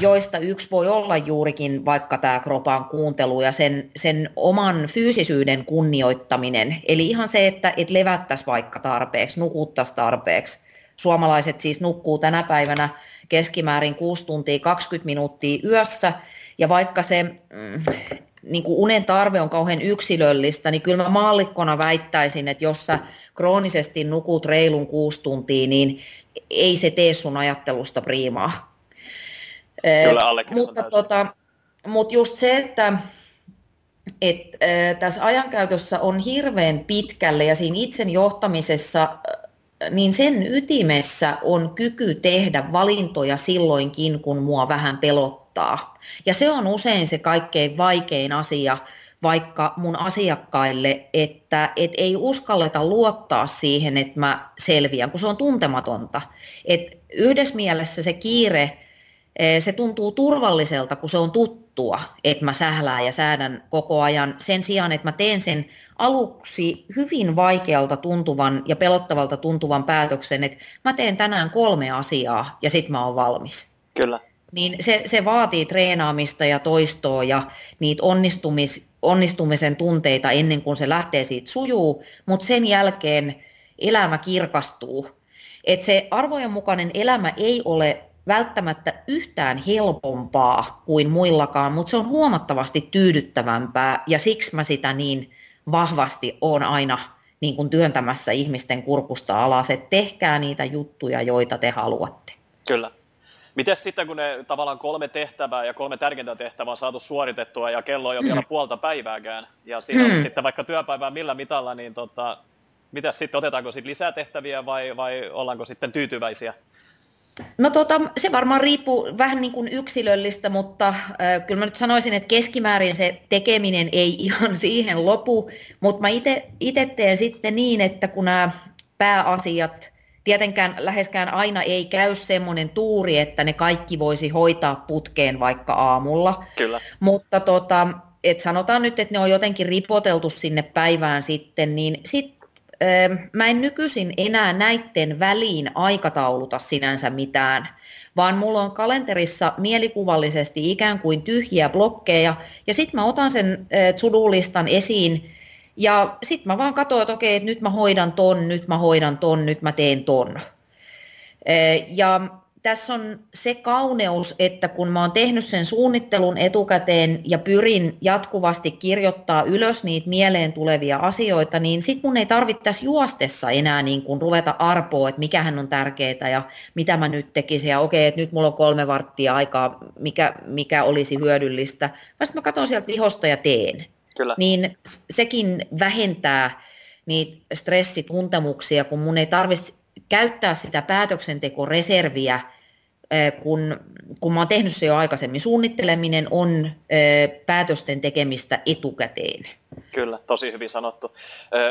[SPEAKER 2] joista yksi voi olla juurikin vaikka tämä kropan kuuntelu ja sen, sen oman fyysisyyden kunnioittaminen. Eli ihan se, että et levättäisi vaikka tarpeeksi, nukuttaisi tarpeeksi. Suomalaiset siis nukkuu tänä päivänä keskimäärin 6 tuntia 20 minuuttia yössä, ja vaikka se mm, niin kuin unen tarve on kauhean yksilöllistä, niin kyllä mä maallikkona väittäisin, että jos sä kroonisesti nukut reilun kuusi tuntia, niin ei se tee sun ajattelusta priimaa.
[SPEAKER 1] Kyllä,
[SPEAKER 2] mutta, tota, mutta just se, että et, äh, tässä ajankäytössä on hirveän pitkälle ja siinä itsen johtamisessa, niin sen ytimessä on kyky tehdä valintoja silloinkin, kun mua vähän pelottaa auttaa. Ja se on usein se kaikkein vaikein asia vaikka mun asiakkaille, että et ei uskalleta luottaa siihen, että mä selviän, kun se on tuntematonta. Et yhdessä mielessä se kiire se tuntuu turvalliselta, kun se on tuttua, että mä sählään ja säädän koko ajan sen sijaan, että mä teen sen aluksi hyvin vaikealta tuntuvan ja pelottavalta tuntuvan päätöksen, että mä teen tänään kolme asiaa ja sitten mä oon valmis.
[SPEAKER 1] Kyllä.
[SPEAKER 2] Niin se, se vaatii treenaamista ja toistoa ja niitä onnistumis, onnistumisen tunteita ennen kuin se lähtee siitä sujuu, mutta sen jälkeen elämä kirkastuu. Et se arvojen mukainen elämä ei ole välttämättä yhtään helpompaa kuin muillakaan, mutta se on huomattavasti tyydyttävämpää ja siksi mä sitä niin vahvasti on aina niin kuin työntämässä ihmisten kurkusta alas, että tehkää niitä juttuja, joita te haluatte.
[SPEAKER 1] Kyllä. Miten sitten, kun ne tavallaan kolme tehtävää ja kolme tärkeintä tehtävää on saatu suoritettua ja kello on jo vielä puolta päivääkään, ja siinä on hmm. sitten vaikka työpäivää millä mitalla, niin tota, mitä sitten, otetaanko sitten lisää tehtäviä vai, vai ollaanko sitten tyytyväisiä?
[SPEAKER 2] No tota, se varmaan riippuu vähän niin kuin yksilöllistä, mutta äh, kyllä mä nyt sanoisin, että keskimäärin se tekeminen ei ihan siihen lopu, mutta mä itse teen sitten niin, että kun nämä pääasiat, tietenkään läheskään aina ei käy semmoinen tuuri, että ne kaikki voisi hoitaa putkeen vaikka aamulla.
[SPEAKER 1] Kyllä.
[SPEAKER 2] Mutta tota, et sanotaan nyt, että ne on jotenkin ripoteltu sinne päivään sitten, niin sit mä en nykyisin enää näitten väliin aikatauluta sinänsä mitään, vaan mulla on kalenterissa mielikuvallisesti ikään kuin tyhjiä blokkeja, ja sitten mä otan sen to-do-listan esiin, ja sitten mä vaan katsoin, että okei, nyt mä hoidan ton, nyt mä hoidan ton, nyt mä teen ton. Ja tässä on se kauneus, että kun mä oon tehnyt sen suunnittelun etukäteen ja pyrin jatkuvasti kirjoittaa ylös niitä mieleen tulevia asioita, niin sit mun ei tarvittaisi juostessa enää niin kuin ruveta arpoa, että mikähän on tärkeää ja mitä mä nyt tekisin ja okei, että nyt mulla on kolme varttia aikaa, mikä, mikä olisi hyödyllistä. Mä sitten mä katson sieltä vihosta ja teen.
[SPEAKER 1] Kyllä.
[SPEAKER 2] Niin sekin vähentää niitä stressituntemuksia, kun mun ei tarvitse käyttää sitä päätöksentekoreserviä, kun, kun mä oon tehnyt se jo aikaisemmin. Suunnitteleminen on päätösten tekemistä etukäteen.
[SPEAKER 1] Kyllä, tosi hyvin sanottu.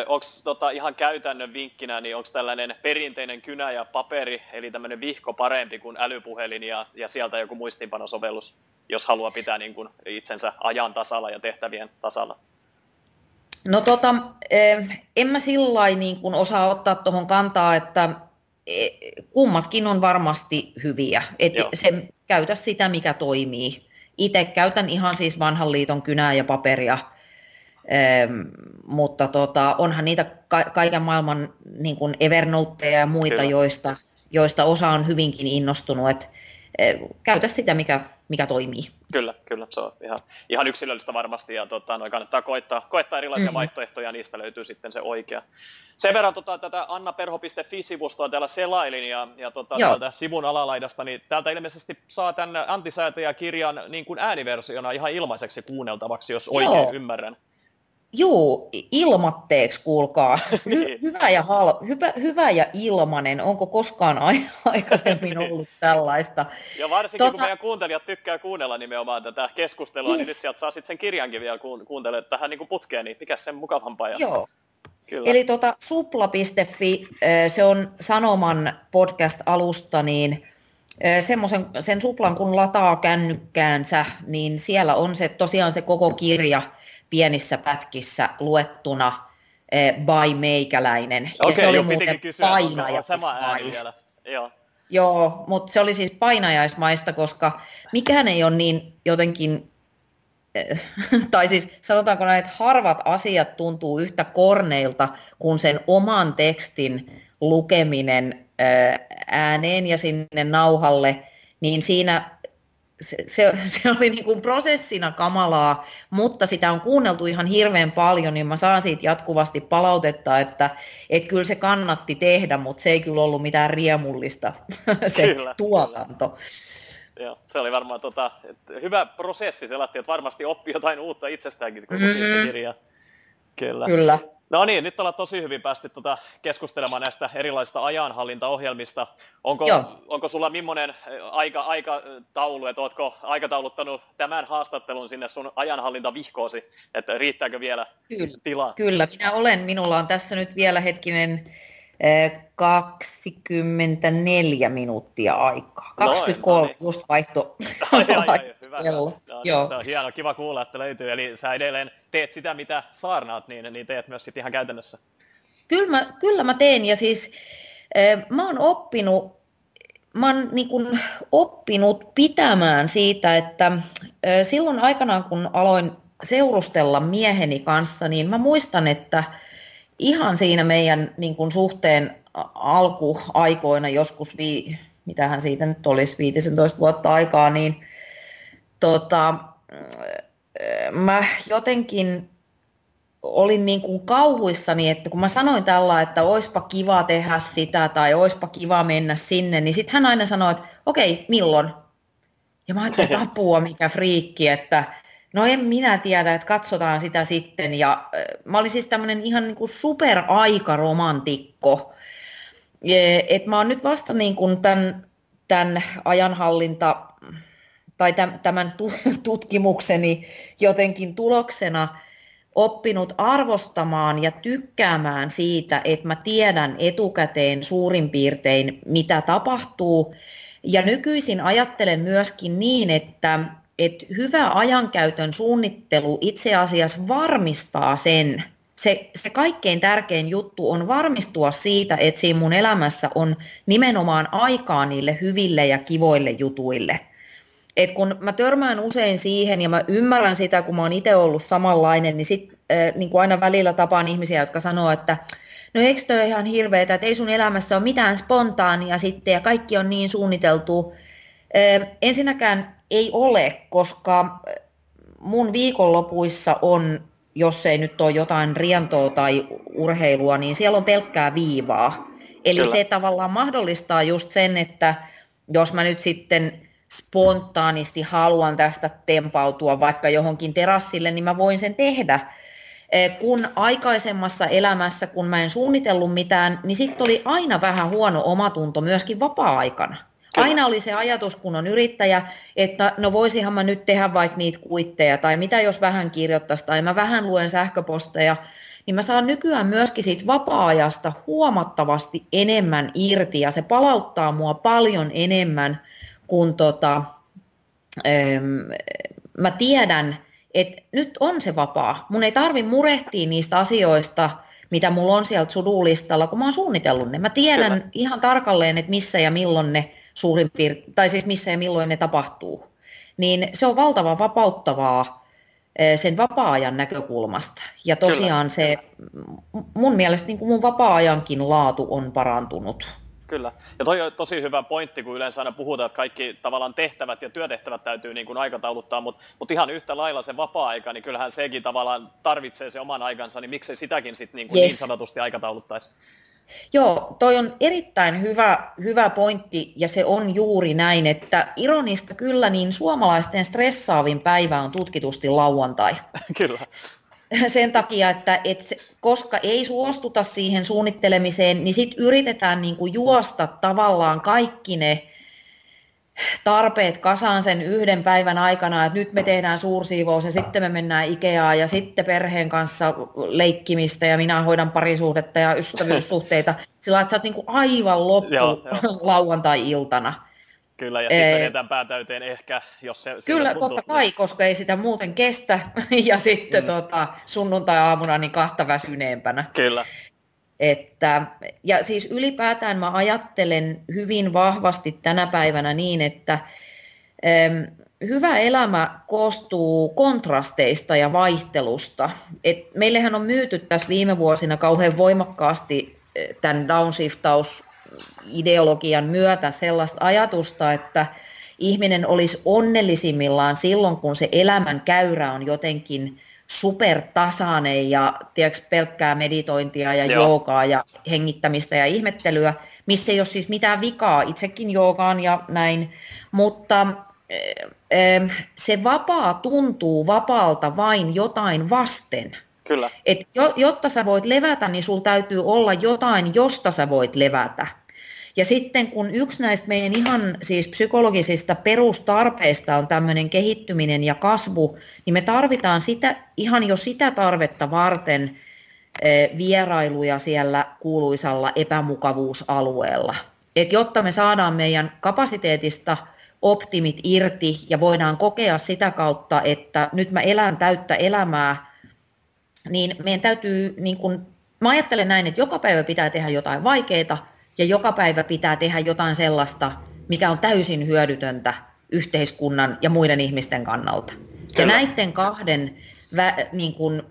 [SPEAKER 1] Onko tota, ihan käytännön vinkkinä, niin onko tällainen perinteinen kynä ja paperi, eli tämmöinen vihko parempi kuin älypuhelin ja, ja sieltä joku muistiinpanosovellus, jos haluaa pitää niin kuin itsensä ajan tasalla ja tehtävien tasalla?
[SPEAKER 2] No tota, en mä sillä niin osaa ottaa tuohon kantaa, että kummatkin on varmasti hyviä. Et se, käytä sitä, mikä toimii. Itse käytän ihan siis vanhan liiton kynää ja paperia, mutta tota, onhan niitä ka- kaiken maailman niin kuin Evernoteja ja muita, joista, joista osa on hyvinkin innostunut. Et, käytä sitä, mikä, mikä toimii.
[SPEAKER 1] Kyllä, kyllä. Se on ihan, ihan yksilöllistä varmasti ja tota, noin kannattaa koettaa, koettaa erilaisia mm-hmm. vaihtoehtoja, niistä löytyy sitten se oikea. Sen verran tota, tätä annaperho.fi-sivustoa täällä selailin ja, ja tota, täältä sivun alalaidasta, niin täältä ilmeisesti saa tämän antisäätäjäkirjan niin kuin ääniversiona ihan ilmaiseksi kuunneltavaksi, jos oikein Joo. ymmärrän.
[SPEAKER 2] Joo, ilmatteeksi kuulkaa. Hy- niin. hyvä, ja hal- hyvä, hyvä ja ilmanen. Onko koskaan aikaisemmin ollut tällaista?
[SPEAKER 1] Ja varsinkin tota... kun meidän kuuntelijat tykkää kuunnella nimenomaan tätä keskustelua, yes. niin nyt sieltä saa sitten sen kirjankin vielä ku- kuuntelemaan tähän niin kuin putkeen, niin mikä sen mukavampaa.
[SPEAKER 2] Joo. Kyllä. Eli tota, supla.fi, se on Sanoman podcast-alusta, niin semmoisen, sen suplan kun lataa kännykkäänsä, niin siellä on se tosiaan se koko kirja – pienissä pätkissä luettuna eh, by meikäläinen.
[SPEAKER 1] Okei, ja se oli jo, muuten painajaismaista. Joo.
[SPEAKER 2] Joo, mutta se oli siis painajaismaista, koska mikään ei ole niin jotenkin, eh, tai siis sanotaanko näin, että harvat asiat tuntuu yhtä korneilta kuin sen oman tekstin lukeminen eh, ääneen ja sinne nauhalle, niin siinä se, se, se oli niin kuin prosessina kamalaa, mutta sitä on kuunneltu ihan hirveän paljon, niin mä saan siitä jatkuvasti palautetta, että, että kyllä se kannatti tehdä, mutta se ei kyllä ollut mitään riemullista se kyllä, tuotanto.
[SPEAKER 1] Kyllä. Joo, se oli varmaan tota, hyvä prosessi, se että varmasti oppi jotain uutta itsestäänkin, kun mm-hmm. kirjaa.
[SPEAKER 2] Kyllä. Kyllä.
[SPEAKER 1] No niin, nyt ollaan tosi hyvin päästy tuota keskustelemaan näistä erilaisista ajanhallintaohjelmista. Onko, onko sulla millainen aika, aikataulu, että oletko aikatauluttanut tämän haastattelun sinne sun ajanhallintavihkoosi, että riittääkö vielä
[SPEAKER 2] Kyllä.
[SPEAKER 1] tilaa?
[SPEAKER 2] Kyllä, minä olen. Minulla on tässä nyt vielä hetkinen 24 minuuttia aikaa. 23 Noin, no niin. just vaihto.
[SPEAKER 1] Ai, ai, ai, hyvä. Kello. No, Joo. No, hieno, kiva kuulla, että löytyy. Eli sä edelleen teet sitä, mitä saarnaat, niin, niin teet myös sitten ihan käytännössä.
[SPEAKER 2] Kyllä mä, kyllä mä teen ja siis mä oon oppinut mä oon niin kun oppinut pitämään siitä, että silloin aikanaan kun aloin seurustella mieheni kanssa, niin mä muistan, että ihan siinä meidän niin kun suhteen alkuaikoina, joskus, vi, mitähän siitä nyt olisi, 15 vuotta aikaa, niin tota, mä jotenkin olin niin kuin kauhuissani, että kun mä sanoin tällä, että oispa kiva tehdä sitä tai oispa kiva mennä sinne, niin sitten hän aina sanoi, että okei, okay, milloin? Ja mä ajattelin, että apua, mikä friikki, että no en minä tiedä, että katsotaan sitä sitten. Ja mä olin siis tämmöinen ihan niin kuin superaikaromantikko. Et mä oon nyt vasta niin kuin tämän, tämän ajanhallinta tai tämän tutkimukseni jotenkin tuloksena – oppinut arvostamaan ja tykkäämään siitä, että mä tiedän etukäteen suurin piirtein, mitä tapahtuu. Ja nykyisin ajattelen myöskin niin, että, että hyvä ajankäytön suunnittelu itse asiassa varmistaa sen, se, se kaikkein tärkein juttu on varmistua siitä, että siinä mun elämässä on nimenomaan aikaa niille hyville ja kivoille jutuille – et kun mä törmään usein siihen ja mä ymmärrän sitä, kun mä oon itse ollut samanlainen, niin sit äh, niin kuin aina välillä tapaan ihmisiä, jotka sanoo, että no eikö toi ihan hirveetä, että ei sun elämässä ole mitään spontaania sitten ja kaikki on niin suunniteltu. Ensinnäkään ei ole, koska mun viikonlopuissa on, jos ei nyt ole jotain rientoa tai urheilua, niin siellä on pelkkää viivaa. Eli Kyllä. se tavallaan mahdollistaa just sen, että jos mä nyt sitten spontaanisti haluan tästä tempautua vaikka johonkin terassille, niin mä voin sen tehdä. Eh, kun aikaisemmassa elämässä, kun mä en suunnitellut mitään, niin sitten oli aina vähän huono omatunto myöskin vapaa-aikana. Aina oli se ajatus, kun on yrittäjä, että no voisihan mä nyt tehdä vaikka niitä kuitteja, tai mitä jos vähän kirjoittaisi, tai mä vähän luen sähköposteja, niin mä saan nykyään myöskin siitä vapaa-ajasta huomattavasti enemmän irti, ja se palauttaa mua paljon enemmän kun tota, mä tiedän, että nyt on se vapaa. Mun ei tarvi murehtia niistä asioista, mitä mulla on sieltä sudulistalla, kun mä oon suunnitellut ne. Mä tiedän Kyllä. ihan tarkalleen, että missä ja milloin ne suurin piir- tai siis missä ja milloin ne tapahtuu. Niin se on valtavan vapauttavaa sen vapaa-ajan näkökulmasta. Ja tosiaan Kyllä. se, mun mielestä niin kuin mun vapaa-ajankin laatu on parantunut.
[SPEAKER 1] Kyllä. Ja toi on tosi hyvä pointti, kun yleensä aina puhutaan, että kaikki tavallaan tehtävät ja työtehtävät täytyy niin kuin aikatauluttaa, mutta, mutta ihan yhtä lailla se vapaa-aika, niin kyllähän sekin tavallaan tarvitsee se oman aikansa, niin miksei sitäkin sit niin, kuin yes. niin sanotusti aikatauluttaisi?
[SPEAKER 2] Joo, toi on erittäin hyvä, hyvä pointti ja se on juuri näin, että ironista kyllä niin suomalaisten stressaavin päivä on tutkitusti lauantai.
[SPEAKER 1] kyllä.
[SPEAKER 2] sen takia, että et se, koska ei suostuta siihen suunnittelemiseen, niin sitten yritetään niinku juosta tavallaan kaikki ne tarpeet kasaan sen yhden päivän aikana, että nyt me tehdään suursiivous ja sitten me mennään Ikeaan ja sitten perheen kanssa leikkimistä ja minä hoidan parisuhdetta ja ystävyyssuhteita sillä että sä oot niinku aivan loppu joo, joo. lauantai-iltana.
[SPEAKER 1] Kyllä, ja sitten vedetään päätäyteen ehkä, jos se...
[SPEAKER 2] Kyllä, totta kai, koska ei sitä muuten kestä, ja sitten mm. tota, sunnuntai-aamuna niin kahta väsyneempänä.
[SPEAKER 1] Kyllä.
[SPEAKER 2] Että, ja siis ylipäätään mä ajattelen hyvin vahvasti tänä päivänä niin, että äm, hyvä elämä koostuu kontrasteista ja vaihtelusta. Et meillähän on myyty tässä viime vuosina kauhean voimakkaasti tämän downshiftaus ideologian myötä sellaista ajatusta, että ihminen olisi onnellisimmillaan silloin, kun se elämän käyrä on jotenkin supertasainen ja tiedätkö, pelkkää meditointia ja Joo. joogaa ja hengittämistä ja ihmettelyä, missä ei ole siis mitään vikaa, itsekin joogaan ja näin, mutta se vapaa tuntuu vapaalta vain jotain vasten.
[SPEAKER 1] Kyllä.
[SPEAKER 2] Et jotta sä voit levätä, niin sulla täytyy olla jotain, josta sä voit levätä. Ja sitten kun yksi näistä meidän ihan siis psykologisista perustarpeista on tämmöinen kehittyminen ja kasvu, niin me tarvitaan sitä, ihan jo sitä tarvetta varten vierailuja siellä kuuluisalla epämukavuusalueella. Et jotta me saadaan meidän kapasiteetista optimit irti ja voidaan kokea sitä kautta, että nyt mä elän täyttä elämää, niin meidän täytyy, niin kun, mä ajattelen näin, että joka päivä pitää tehdä jotain vaikeaa ja joka päivä pitää tehdä jotain sellaista, mikä on täysin hyödytöntä yhteiskunnan ja muiden ihmisten kannalta. Kyllä. Ja näiden kahden vä, niin kun,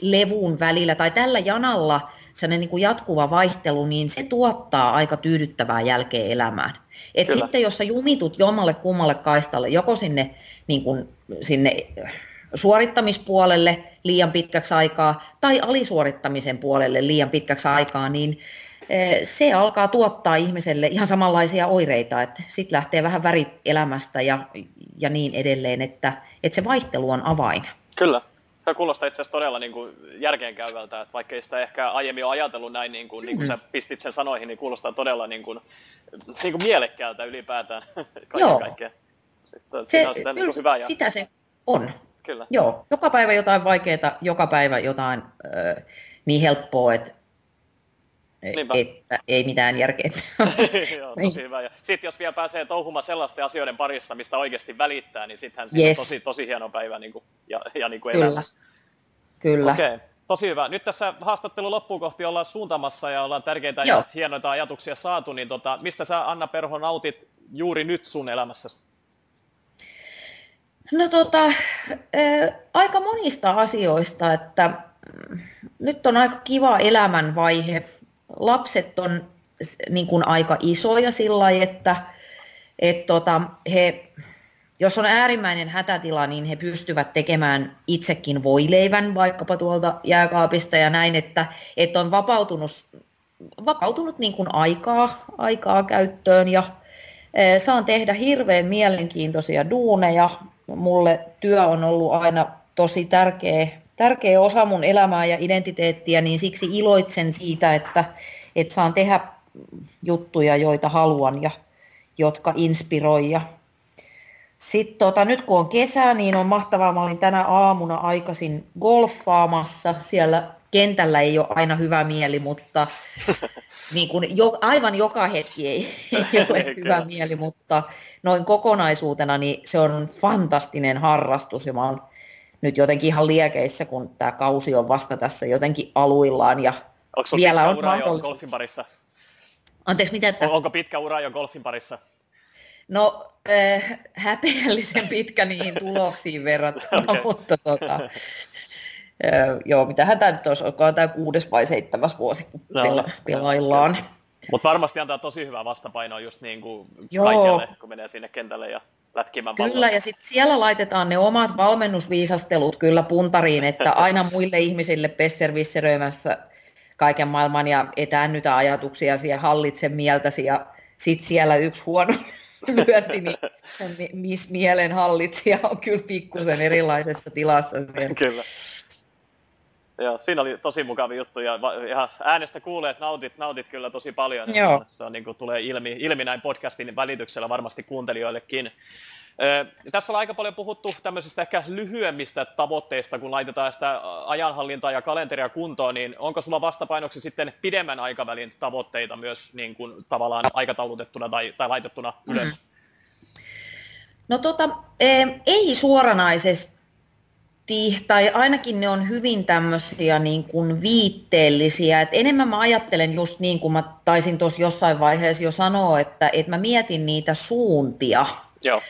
[SPEAKER 2] levun välillä tai tällä janalla sellainen niin kuin jatkuva vaihtelu, niin se tuottaa aika tyydyttävää jälkeä elämään. Et sitten jos sä jumitut jommalle kummalle kaistalle, joko sinne, niin kuin, sinne suorittamispuolelle liian pitkäksi aikaa tai alisuorittamisen puolelle liian pitkäksi aikaa, niin se alkaa tuottaa ihmiselle ihan samanlaisia oireita, että sitten lähtee vähän värit elämästä ja, ja niin edelleen, että, että se vaihtelu on avain.
[SPEAKER 1] Kyllä. Se kuulostaa itse asiassa todella niin kuin järkeenkäyvältä, että vaikka ei sitä ehkä aiemmin ole ajatellut näin, niin kuin, niin kuin mm. sä pistit sen sanoihin, niin kuulostaa todella niin kuin, niin kuin mielekkäältä ylipäätään kaiken Joo. kaikkea.
[SPEAKER 2] Sitten, se, on sitä, niin hyvä ja... sitä se on. Kyllä. Joo, joka päivä jotain vaikeaa, joka päivä jotain äh, niin helppoa, että Niinpä. että ei mitään järkeä.
[SPEAKER 1] Joo, tosi hyvä. sitten jos vielä pääsee touhumaan sellaisten asioiden parista, mistä oikeasti välittää, niin sittenhän yes. on tosi, tosi hieno päivä niin kuin, ja, ja niin kuin
[SPEAKER 2] Kyllä. Elämä. Kyllä.
[SPEAKER 1] Okei, okay. tosi hyvä. Nyt tässä haastattelu loppuun kohti ollaan suuntamassa ja ollaan tärkeitä Joo. ja hienoita ajatuksia saatu, niin tota, mistä sä Anna Perho nautit juuri nyt sun elämässäsi?
[SPEAKER 2] No tota, ä, aika monista asioista, että mm, nyt on aika kiva elämänvaihe lapset on niin kuin aika isoja sillä lailla, että et tota, he, jos on äärimmäinen hätätila, niin he pystyvät tekemään itsekin voileivän vaikkapa tuolta jääkaapista ja näin, että, että on vapautunut, vapautunut niin kuin aikaa, aikaa käyttöön ja e, saan tehdä hirveän mielenkiintoisia duuneja. Mulle työ on ollut aina tosi tärkeä tärkeä osa mun elämää ja identiteettiä, niin siksi iloitsen siitä, että, että saan tehdä juttuja, joita haluan ja jotka inspiroi. Ja sitten tota, nyt kun on kesä, niin on mahtavaa. Mä olin tänä aamuna aikaisin golfaamassa. Siellä kentällä ei ole aina hyvä mieli, mutta niin kuin jo, aivan joka hetki ei, ei ole hyvä mieli, mutta noin kokonaisuutena niin se on fantastinen harrastus ja mä oon nyt jotenkin ihan liekeissä, kun tämä kausi on vasta tässä jotenkin aluillaan. Ja
[SPEAKER 1] Onko vielä on ura jo golfin parissa?
[SPEAKER 2] Anteeksi, mitä? Että...
[SPEAKER 1] Onko pitkä ura jo golfin parissa?
[SPEAKER 2] No, äh, häpeällisen pitkä niihin tuloksiin verrattuna, okay. mutta tota, äh, joo, mitähän tämä nyt olisi, onko tämä kuudes vai seitsemäs vuosi, kun no, pela- pelaillaan.
[SPEAKER 1] Mutta varmasti antaa tosi hyvää vastapainoa just niin kuin kaikille, kun menee sinne kentälle ja lätkimään
[SPEAKER 2] Kyllä, palloa. ja sitten siellä laitetaan ne omat valmennusviisastelut kyllä puntariin, että aina muille ihmisille pesservisseröimässä kaiken maailman ja etäännytä ajatuksia ja hallitse mieltäsi ja sitten siellä yksi huono lyönti, niin miss mielen hallitsija on kyllä pikkusen erilaisessa tilassa siellä.
[SPEAKER 1] Kyllä. Joo, siinä oli tosi mukava juttu ja ihan äänestä kuulee, että nautit, nautit kyllä tosi paljon. Joo. Se, on, niin kuin, tulee ilmi, ilmi näin podcastin välityksellä varmasti kuuntelijoillekin. Tässä on aika paljon puhuttu tämmöisistä ehkä lyhyemmistä tavoitteista, kun laitetaan sitä ajanhallintaa ja kalenteria kuntoon, niin onko sulla vastapainoksi sitten pidemmän aikavälin tavoitteita myös niin kuin tavallaan aikataulutettuna tai, tai laitettuna ylös?
[SPEAKER 2] No tota, ei suoranaisesti tai ainakin ne on hyvin tämmöisiä niin kuin viitteellisiä. Et enemmän mä ajattelen just niin kuin mä taisin tuossa jossain vaiheessa jo sanoa, että, että mä mietin niitä suuntia.
[SPEAKER 1] Joo.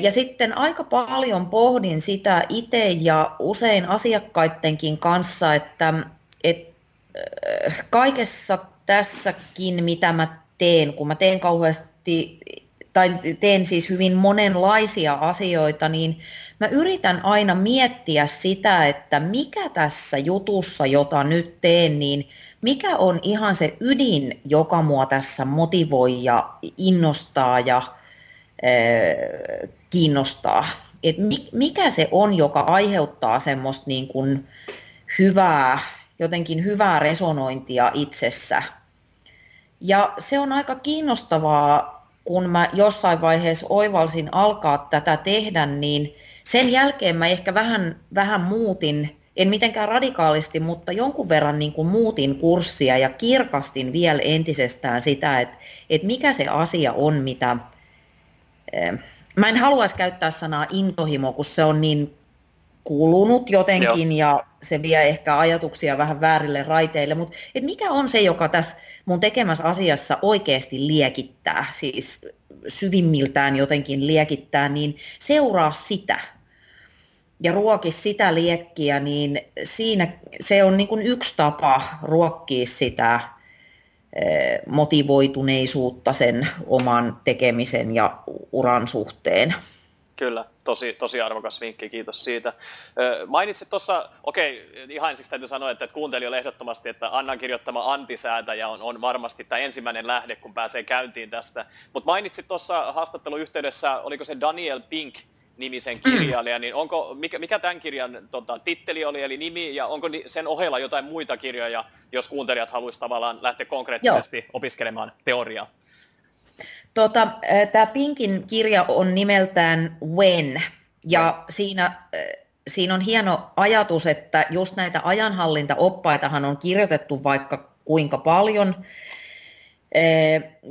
[SPEAKER 2] Ja sitten aika paljon pohdin sitä itse ja usein asiakkaidenkin kanssa, että, että kaikessa tässäkin, mitä mä teen, kun mä teen kauheasti tai teen siis hyvin monenlaisia asioita, niin mä yritän aina miettiä sitä, että mikä tässä jutussa, jota nyt teen, niin mikä on ihan se ydin, joka mua tässä motivoi ja innostaa ja äh, kiinnostaa. Et mikä se on, joka aiheuttaa semmoista niin kuin hyvää, jotenkin hyvää resonointia itsessä. Ja se on aika kiinnostavaa kun mä jossain vaiheessa oivalsin alkaa tätä tehdä, niin sen jälkeen mä ehkä vähän, vähän muutin en mitenkään radikaalisti, mutta jonkun verran niin kuin muutin kurssia ja kirkastin vielä entisestään sitä, että, että mikä se asia on, mitä... Mä en haluaisi käyttää sanaa intohimo, kun se on niin kulunut jotenkin Joo. ja se vie ehkä ajatuksia vähän väärille raiteille, mutta et mikä on se, joka tässä mun tekemässä asiassa oikeasti liekittää, siis syvimmiltään jotenkin liekittää, niin seuraa sitä ja ruoki sitä liekkiä, niin siinä se on niin kuin yksi tapa ruokkia sitä eh, motivoituneisuutta sen oman tekemisen ja uran suhteen.
[SPEAKER 1] Kyllä, tosi, tosi arvokas vinkki, kiitos siitä. Mainitsit tuossa, okei, ihan ensiksi täytyy sanoa, että kuuntelijoille ehdottomasti, että Annan kirjoittama antisäätäjä on, on varmasti tämä ensimmäinen lähde, kun pääsee käyntiin tästä. Mutta mainitsit tuossa haastattelun yhteydessä, oliko se Daniel Pink, nimisen kirjailija, niin onko, mikä, mikä tämän kirjan tota, titteli oli, eli nimi, ja onko sen ohella jotain muita kirjoja, jos kuuntelijat haluaisivat tavallaan lähteä konkreettisesti Joo. opiskelemaan teoriaa?
[SPEAKER 2] Tota, Tämä Pinkin kirja on nimeltään When, ja siinä, siinä on hieno ajatus, että just näitä ajanhallintaoppaitahan on kirjoitettu vaikka kuinka paljon,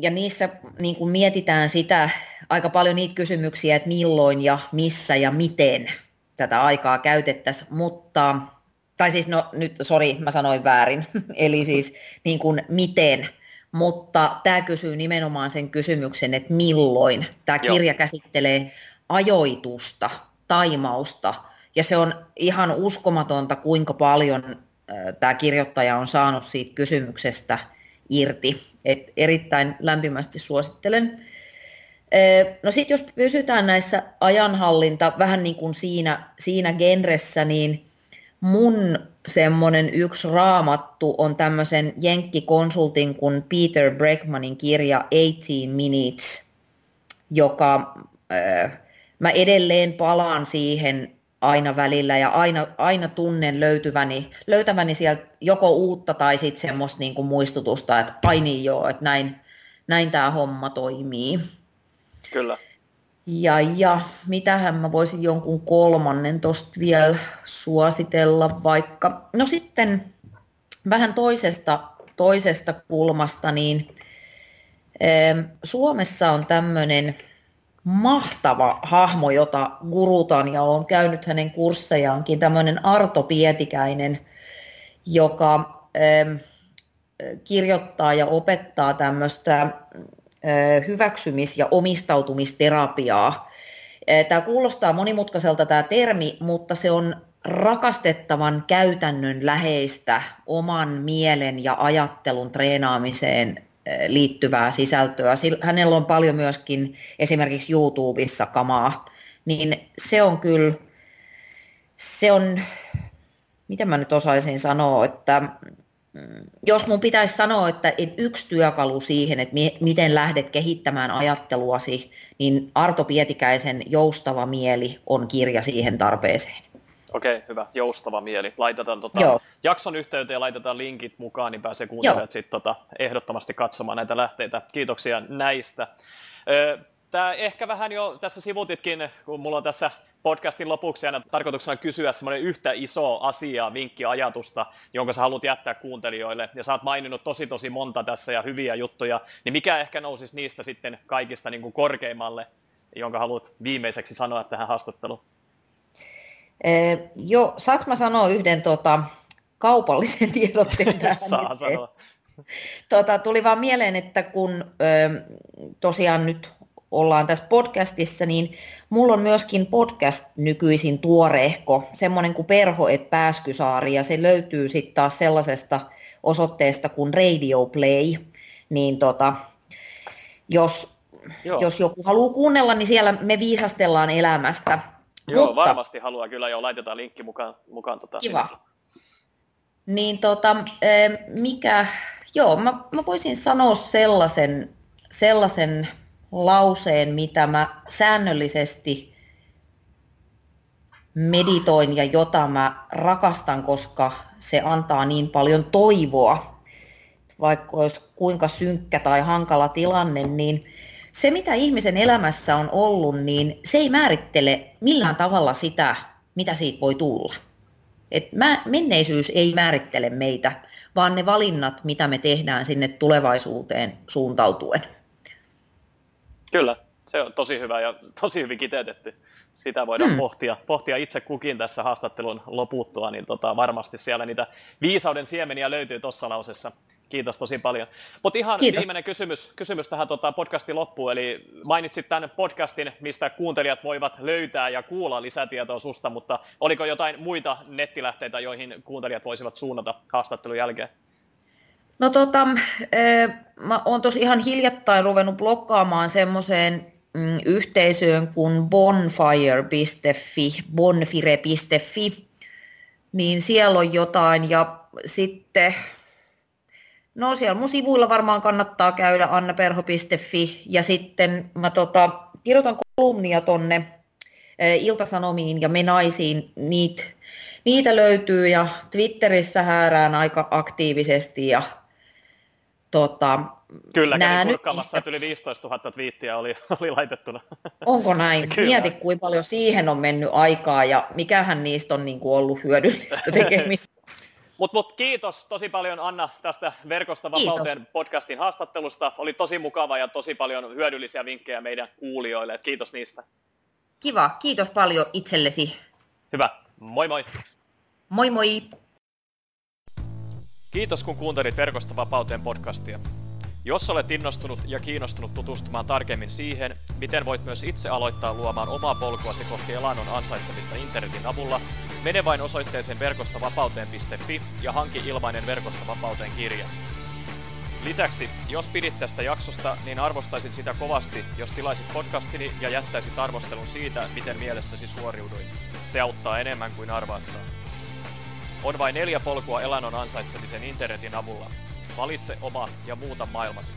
[SPEAKER 2] ja niissä niin kuin mietitään sitä aika paljon niitä kysymyksiä, että milloin ja missä ja miten tätä aikaa käytettäisiin, mutta, tai siis no nyt, sori, mä sanoin väärin, eli siis niin kuin miten mutta tämä kysyy nimenomaan sen kysymyksen, että milloin. Tämä kirja Joo. käsittelee ajoitusta, taimausta, ja se on ihan uskomatonta, kuinka paljon tämä kirjoittaja on saanut siitä kysymyksestä irti. Et erittäin lämpimästi suosittelen. No sitten jos pysytään näissä ajanhallinta vähän niin kuin siinä, siinä genressä, niin mun semmoinen yksi raamattu on tämmöisen jenkkikonsultin kuin Peter Breckmanin kirja 18 Minutes, joka äh, mä edelleen palaan siihen aina välillä ja aina, aina tunnen löytyväni, löytäväni sieltä joko uutta tai sitten semmoista niin kuin muistutusta, että ai niin joo, että näin, näin tämä homma toimii.
[SPEAKER 1] Kyllä.
[SPEAKER 2] Ja, ja mitähän mä voisin jonkun kolmannen tuosta vielä suositella vaikka. No sitten vähän toisesta, toisesta kulmasta, niin Suomessa on tämmöinen mahtava hahmo, jota gurutan ja olen käynyt hänen kurssejaankin, tämmöinen Arto Pietikäinen, joka kirjoittaa ja opettaa tämmöistä hyväksymis- ja omistautumisterapiaa. Tämä kuulostaa monimutkaiselta tämä termi, mutta se on rakastettavan käytännön läheistä oman mielen ja ajattelun treenaamiseen liittyvää sisältöä. Hänellä on paljon myöskin esimerkiksi YouTubessa kamaa, niin se on kyllä, se on, mitä mä nyt osaisin sanoa, että jos mun pitäisi sanoa, että yksi työkalu siihen, että miten lähdet kehittämään ajatteluasi, niin Arto Pietikäisen Joustava mieli on kirja siihen tarpeeseen.
[SPEAKER 1] Okei, okay, hyvä. Joustava mieli. Laitetaan tota jakson yhteyteen ja laitetaan linkit mukaan, niin pääsee kuuntelemaan sitten tota, ehdottomasti katsomaan näitä lähteitä. Kiitoksia näistä. Tämä ehkä vähän jo tässä sivutitkin, kun mulla on tässä podcastin lopuksi aina tarkoituksena kysyä semmoinen yhtä iso asiaa, vinkkiajatusta, jonka sä haluat jättää kuuntelijoille. Ja sä oot maininnut tosi tosi monta tässä ja hyviä juttuja, niin mikä ehkä nousisi niistä sitten kaikista niin kuin korkeimmalle, jonka haluat viimeiseksi sanoa tähän haastatteluun?
[SPEAKER 2] Eh, jo, saanko mä sanoa yhden tota, kaupallisen tiedotteen tähän?
[SPEAKER 1] Saa sanoa.
[SPEAKER 2] Tota, tuli vaan mieleen, että kun ö, tosiaan nyt ollaan tässä podcastissa, niin mulla on myöskin podcast nykyisin tuoreehko, semmoinen kuin Perho et Pääskysaari, ja se löytyy sitten taas sellaisesta osoitteesta kuin Radio Play, niin tota, jos, jos joku haluaa kuunnella, niin siellä me viisastellaan elämästä.
[SPEAKER 1] Joo, Mutta, varmasti haluaa kyllä jo, laitetaan linkki mukaan. mukaan tota
[SPEAKER 2] kiva. Sinne. Niin tota, mikä, joo, mä, mä voisin sanoa sellaisen, sellaisen lauseen, mitä mä säännöllisesti meditoin ja jota mä rakastan, koska se antaa niin paljon toivoa. Vaikka olisi kuinka synkkä tai hankala tilanne, niin se mitä ihmisen elämässä on ollut, niin se ei määrittele millään tavalla sitä, mitä siitä voi tulla. Et mä, menneisyys ei määrittele meitä, vaan ne valinnat, mitä me tehdään sinne tulevaisuuteen suuntautuen.
[SPEAKER 1] Kyllä, se on tosi hyvä ja tosi hyvin kiteytetty. Sitä voidaan hmm. pohtia, pohtia itse kukin tässä haastattelun loputtua, niin tota, varmasti siellä niitä viisauden siemeniä löytyy tuossa lausessa. Kiitos tosi paljon. Mutta ihan Kiitos. viimeinen kysymys, kysymys tähän tota podcastin loppuun. Eli mainitsit tämän podcastin, mistä kuuntelijat voivat löytää ja kuulla lisätietoa susta, mutta oliko jotain muita nettilähteitä, joihin kuuntelijat voisivat suunnata haastattelun jälkeen?
[SPEAKER 2] No tota, mä oon tosi ihan hiljattain ruvennut blokkaamaan semmoiseen mm, yhteisöön kuin bonfire.fi, bonfire.fi, niin siellä on jotain ja sitten No siellä mun sivuilla varmaan kannattaa käydä annaperho.fi ja sitten mä tota, kirjoitan kolumnia tonne e, Iltasanomiin ja Me naisiin, niitä, niitä löytyy ja Twitterissä häärään aika aktiivisesti ja tota,
[SPEAKER 1] Kyllä, kävin kurkkaamassa, että yli 15 000 twiittiä oli, oli laitettuna.
[SPEAKER 2] Onko näin? Kyllä. Mieti, kuinka paljon siihen on mennyt aikaa ja mikähän niistä on niin kuin ollut hyödyllistä tekemistä.
[SPEAKER 1] Mutta mut kiitos tosi paljon Anna tästä Verkosta vapauteen kiitos. podcastin haastattelusta. Oli tosi mukava ja tosi paljon hyödyllisiä vinkkejä meidän kuulijoille. Et kiitos niistä.
[SPEAKER 2] Kiva, kiitos paljon itsellesi.
[SPEAKER 1] Hyvä, moi moi.
[SPEAKER 2] Moi moi.
[SPEAKER 1] Kiitos kun kuuntelit Verkosta vapauteen podcastia. Jos olet innostunut ja kiinnostunut tutustumaan tarkemmin siihen, miten voit myös itse aloittaa luomaan omaa polkuasi kohti elannon ansaitsemista internetin avulla, mene vain osoitteeseen verkostovapauteen.fi ja hanki ilmainen Verkostovapauteen kirja. Lisäksi, jos pidit tästä jaksosta, niin arvostaisin sitä kovasti, jos tilaisit podcastini ja jättäisit arvostelun siitä, miten mielestäsi suoriuduin. Se auttaa enemmän kuin arvaatkaan. On vain neljä polkua elannon ansaitsemisen internetin avulla. Valitse oma ja muuta maailmasi.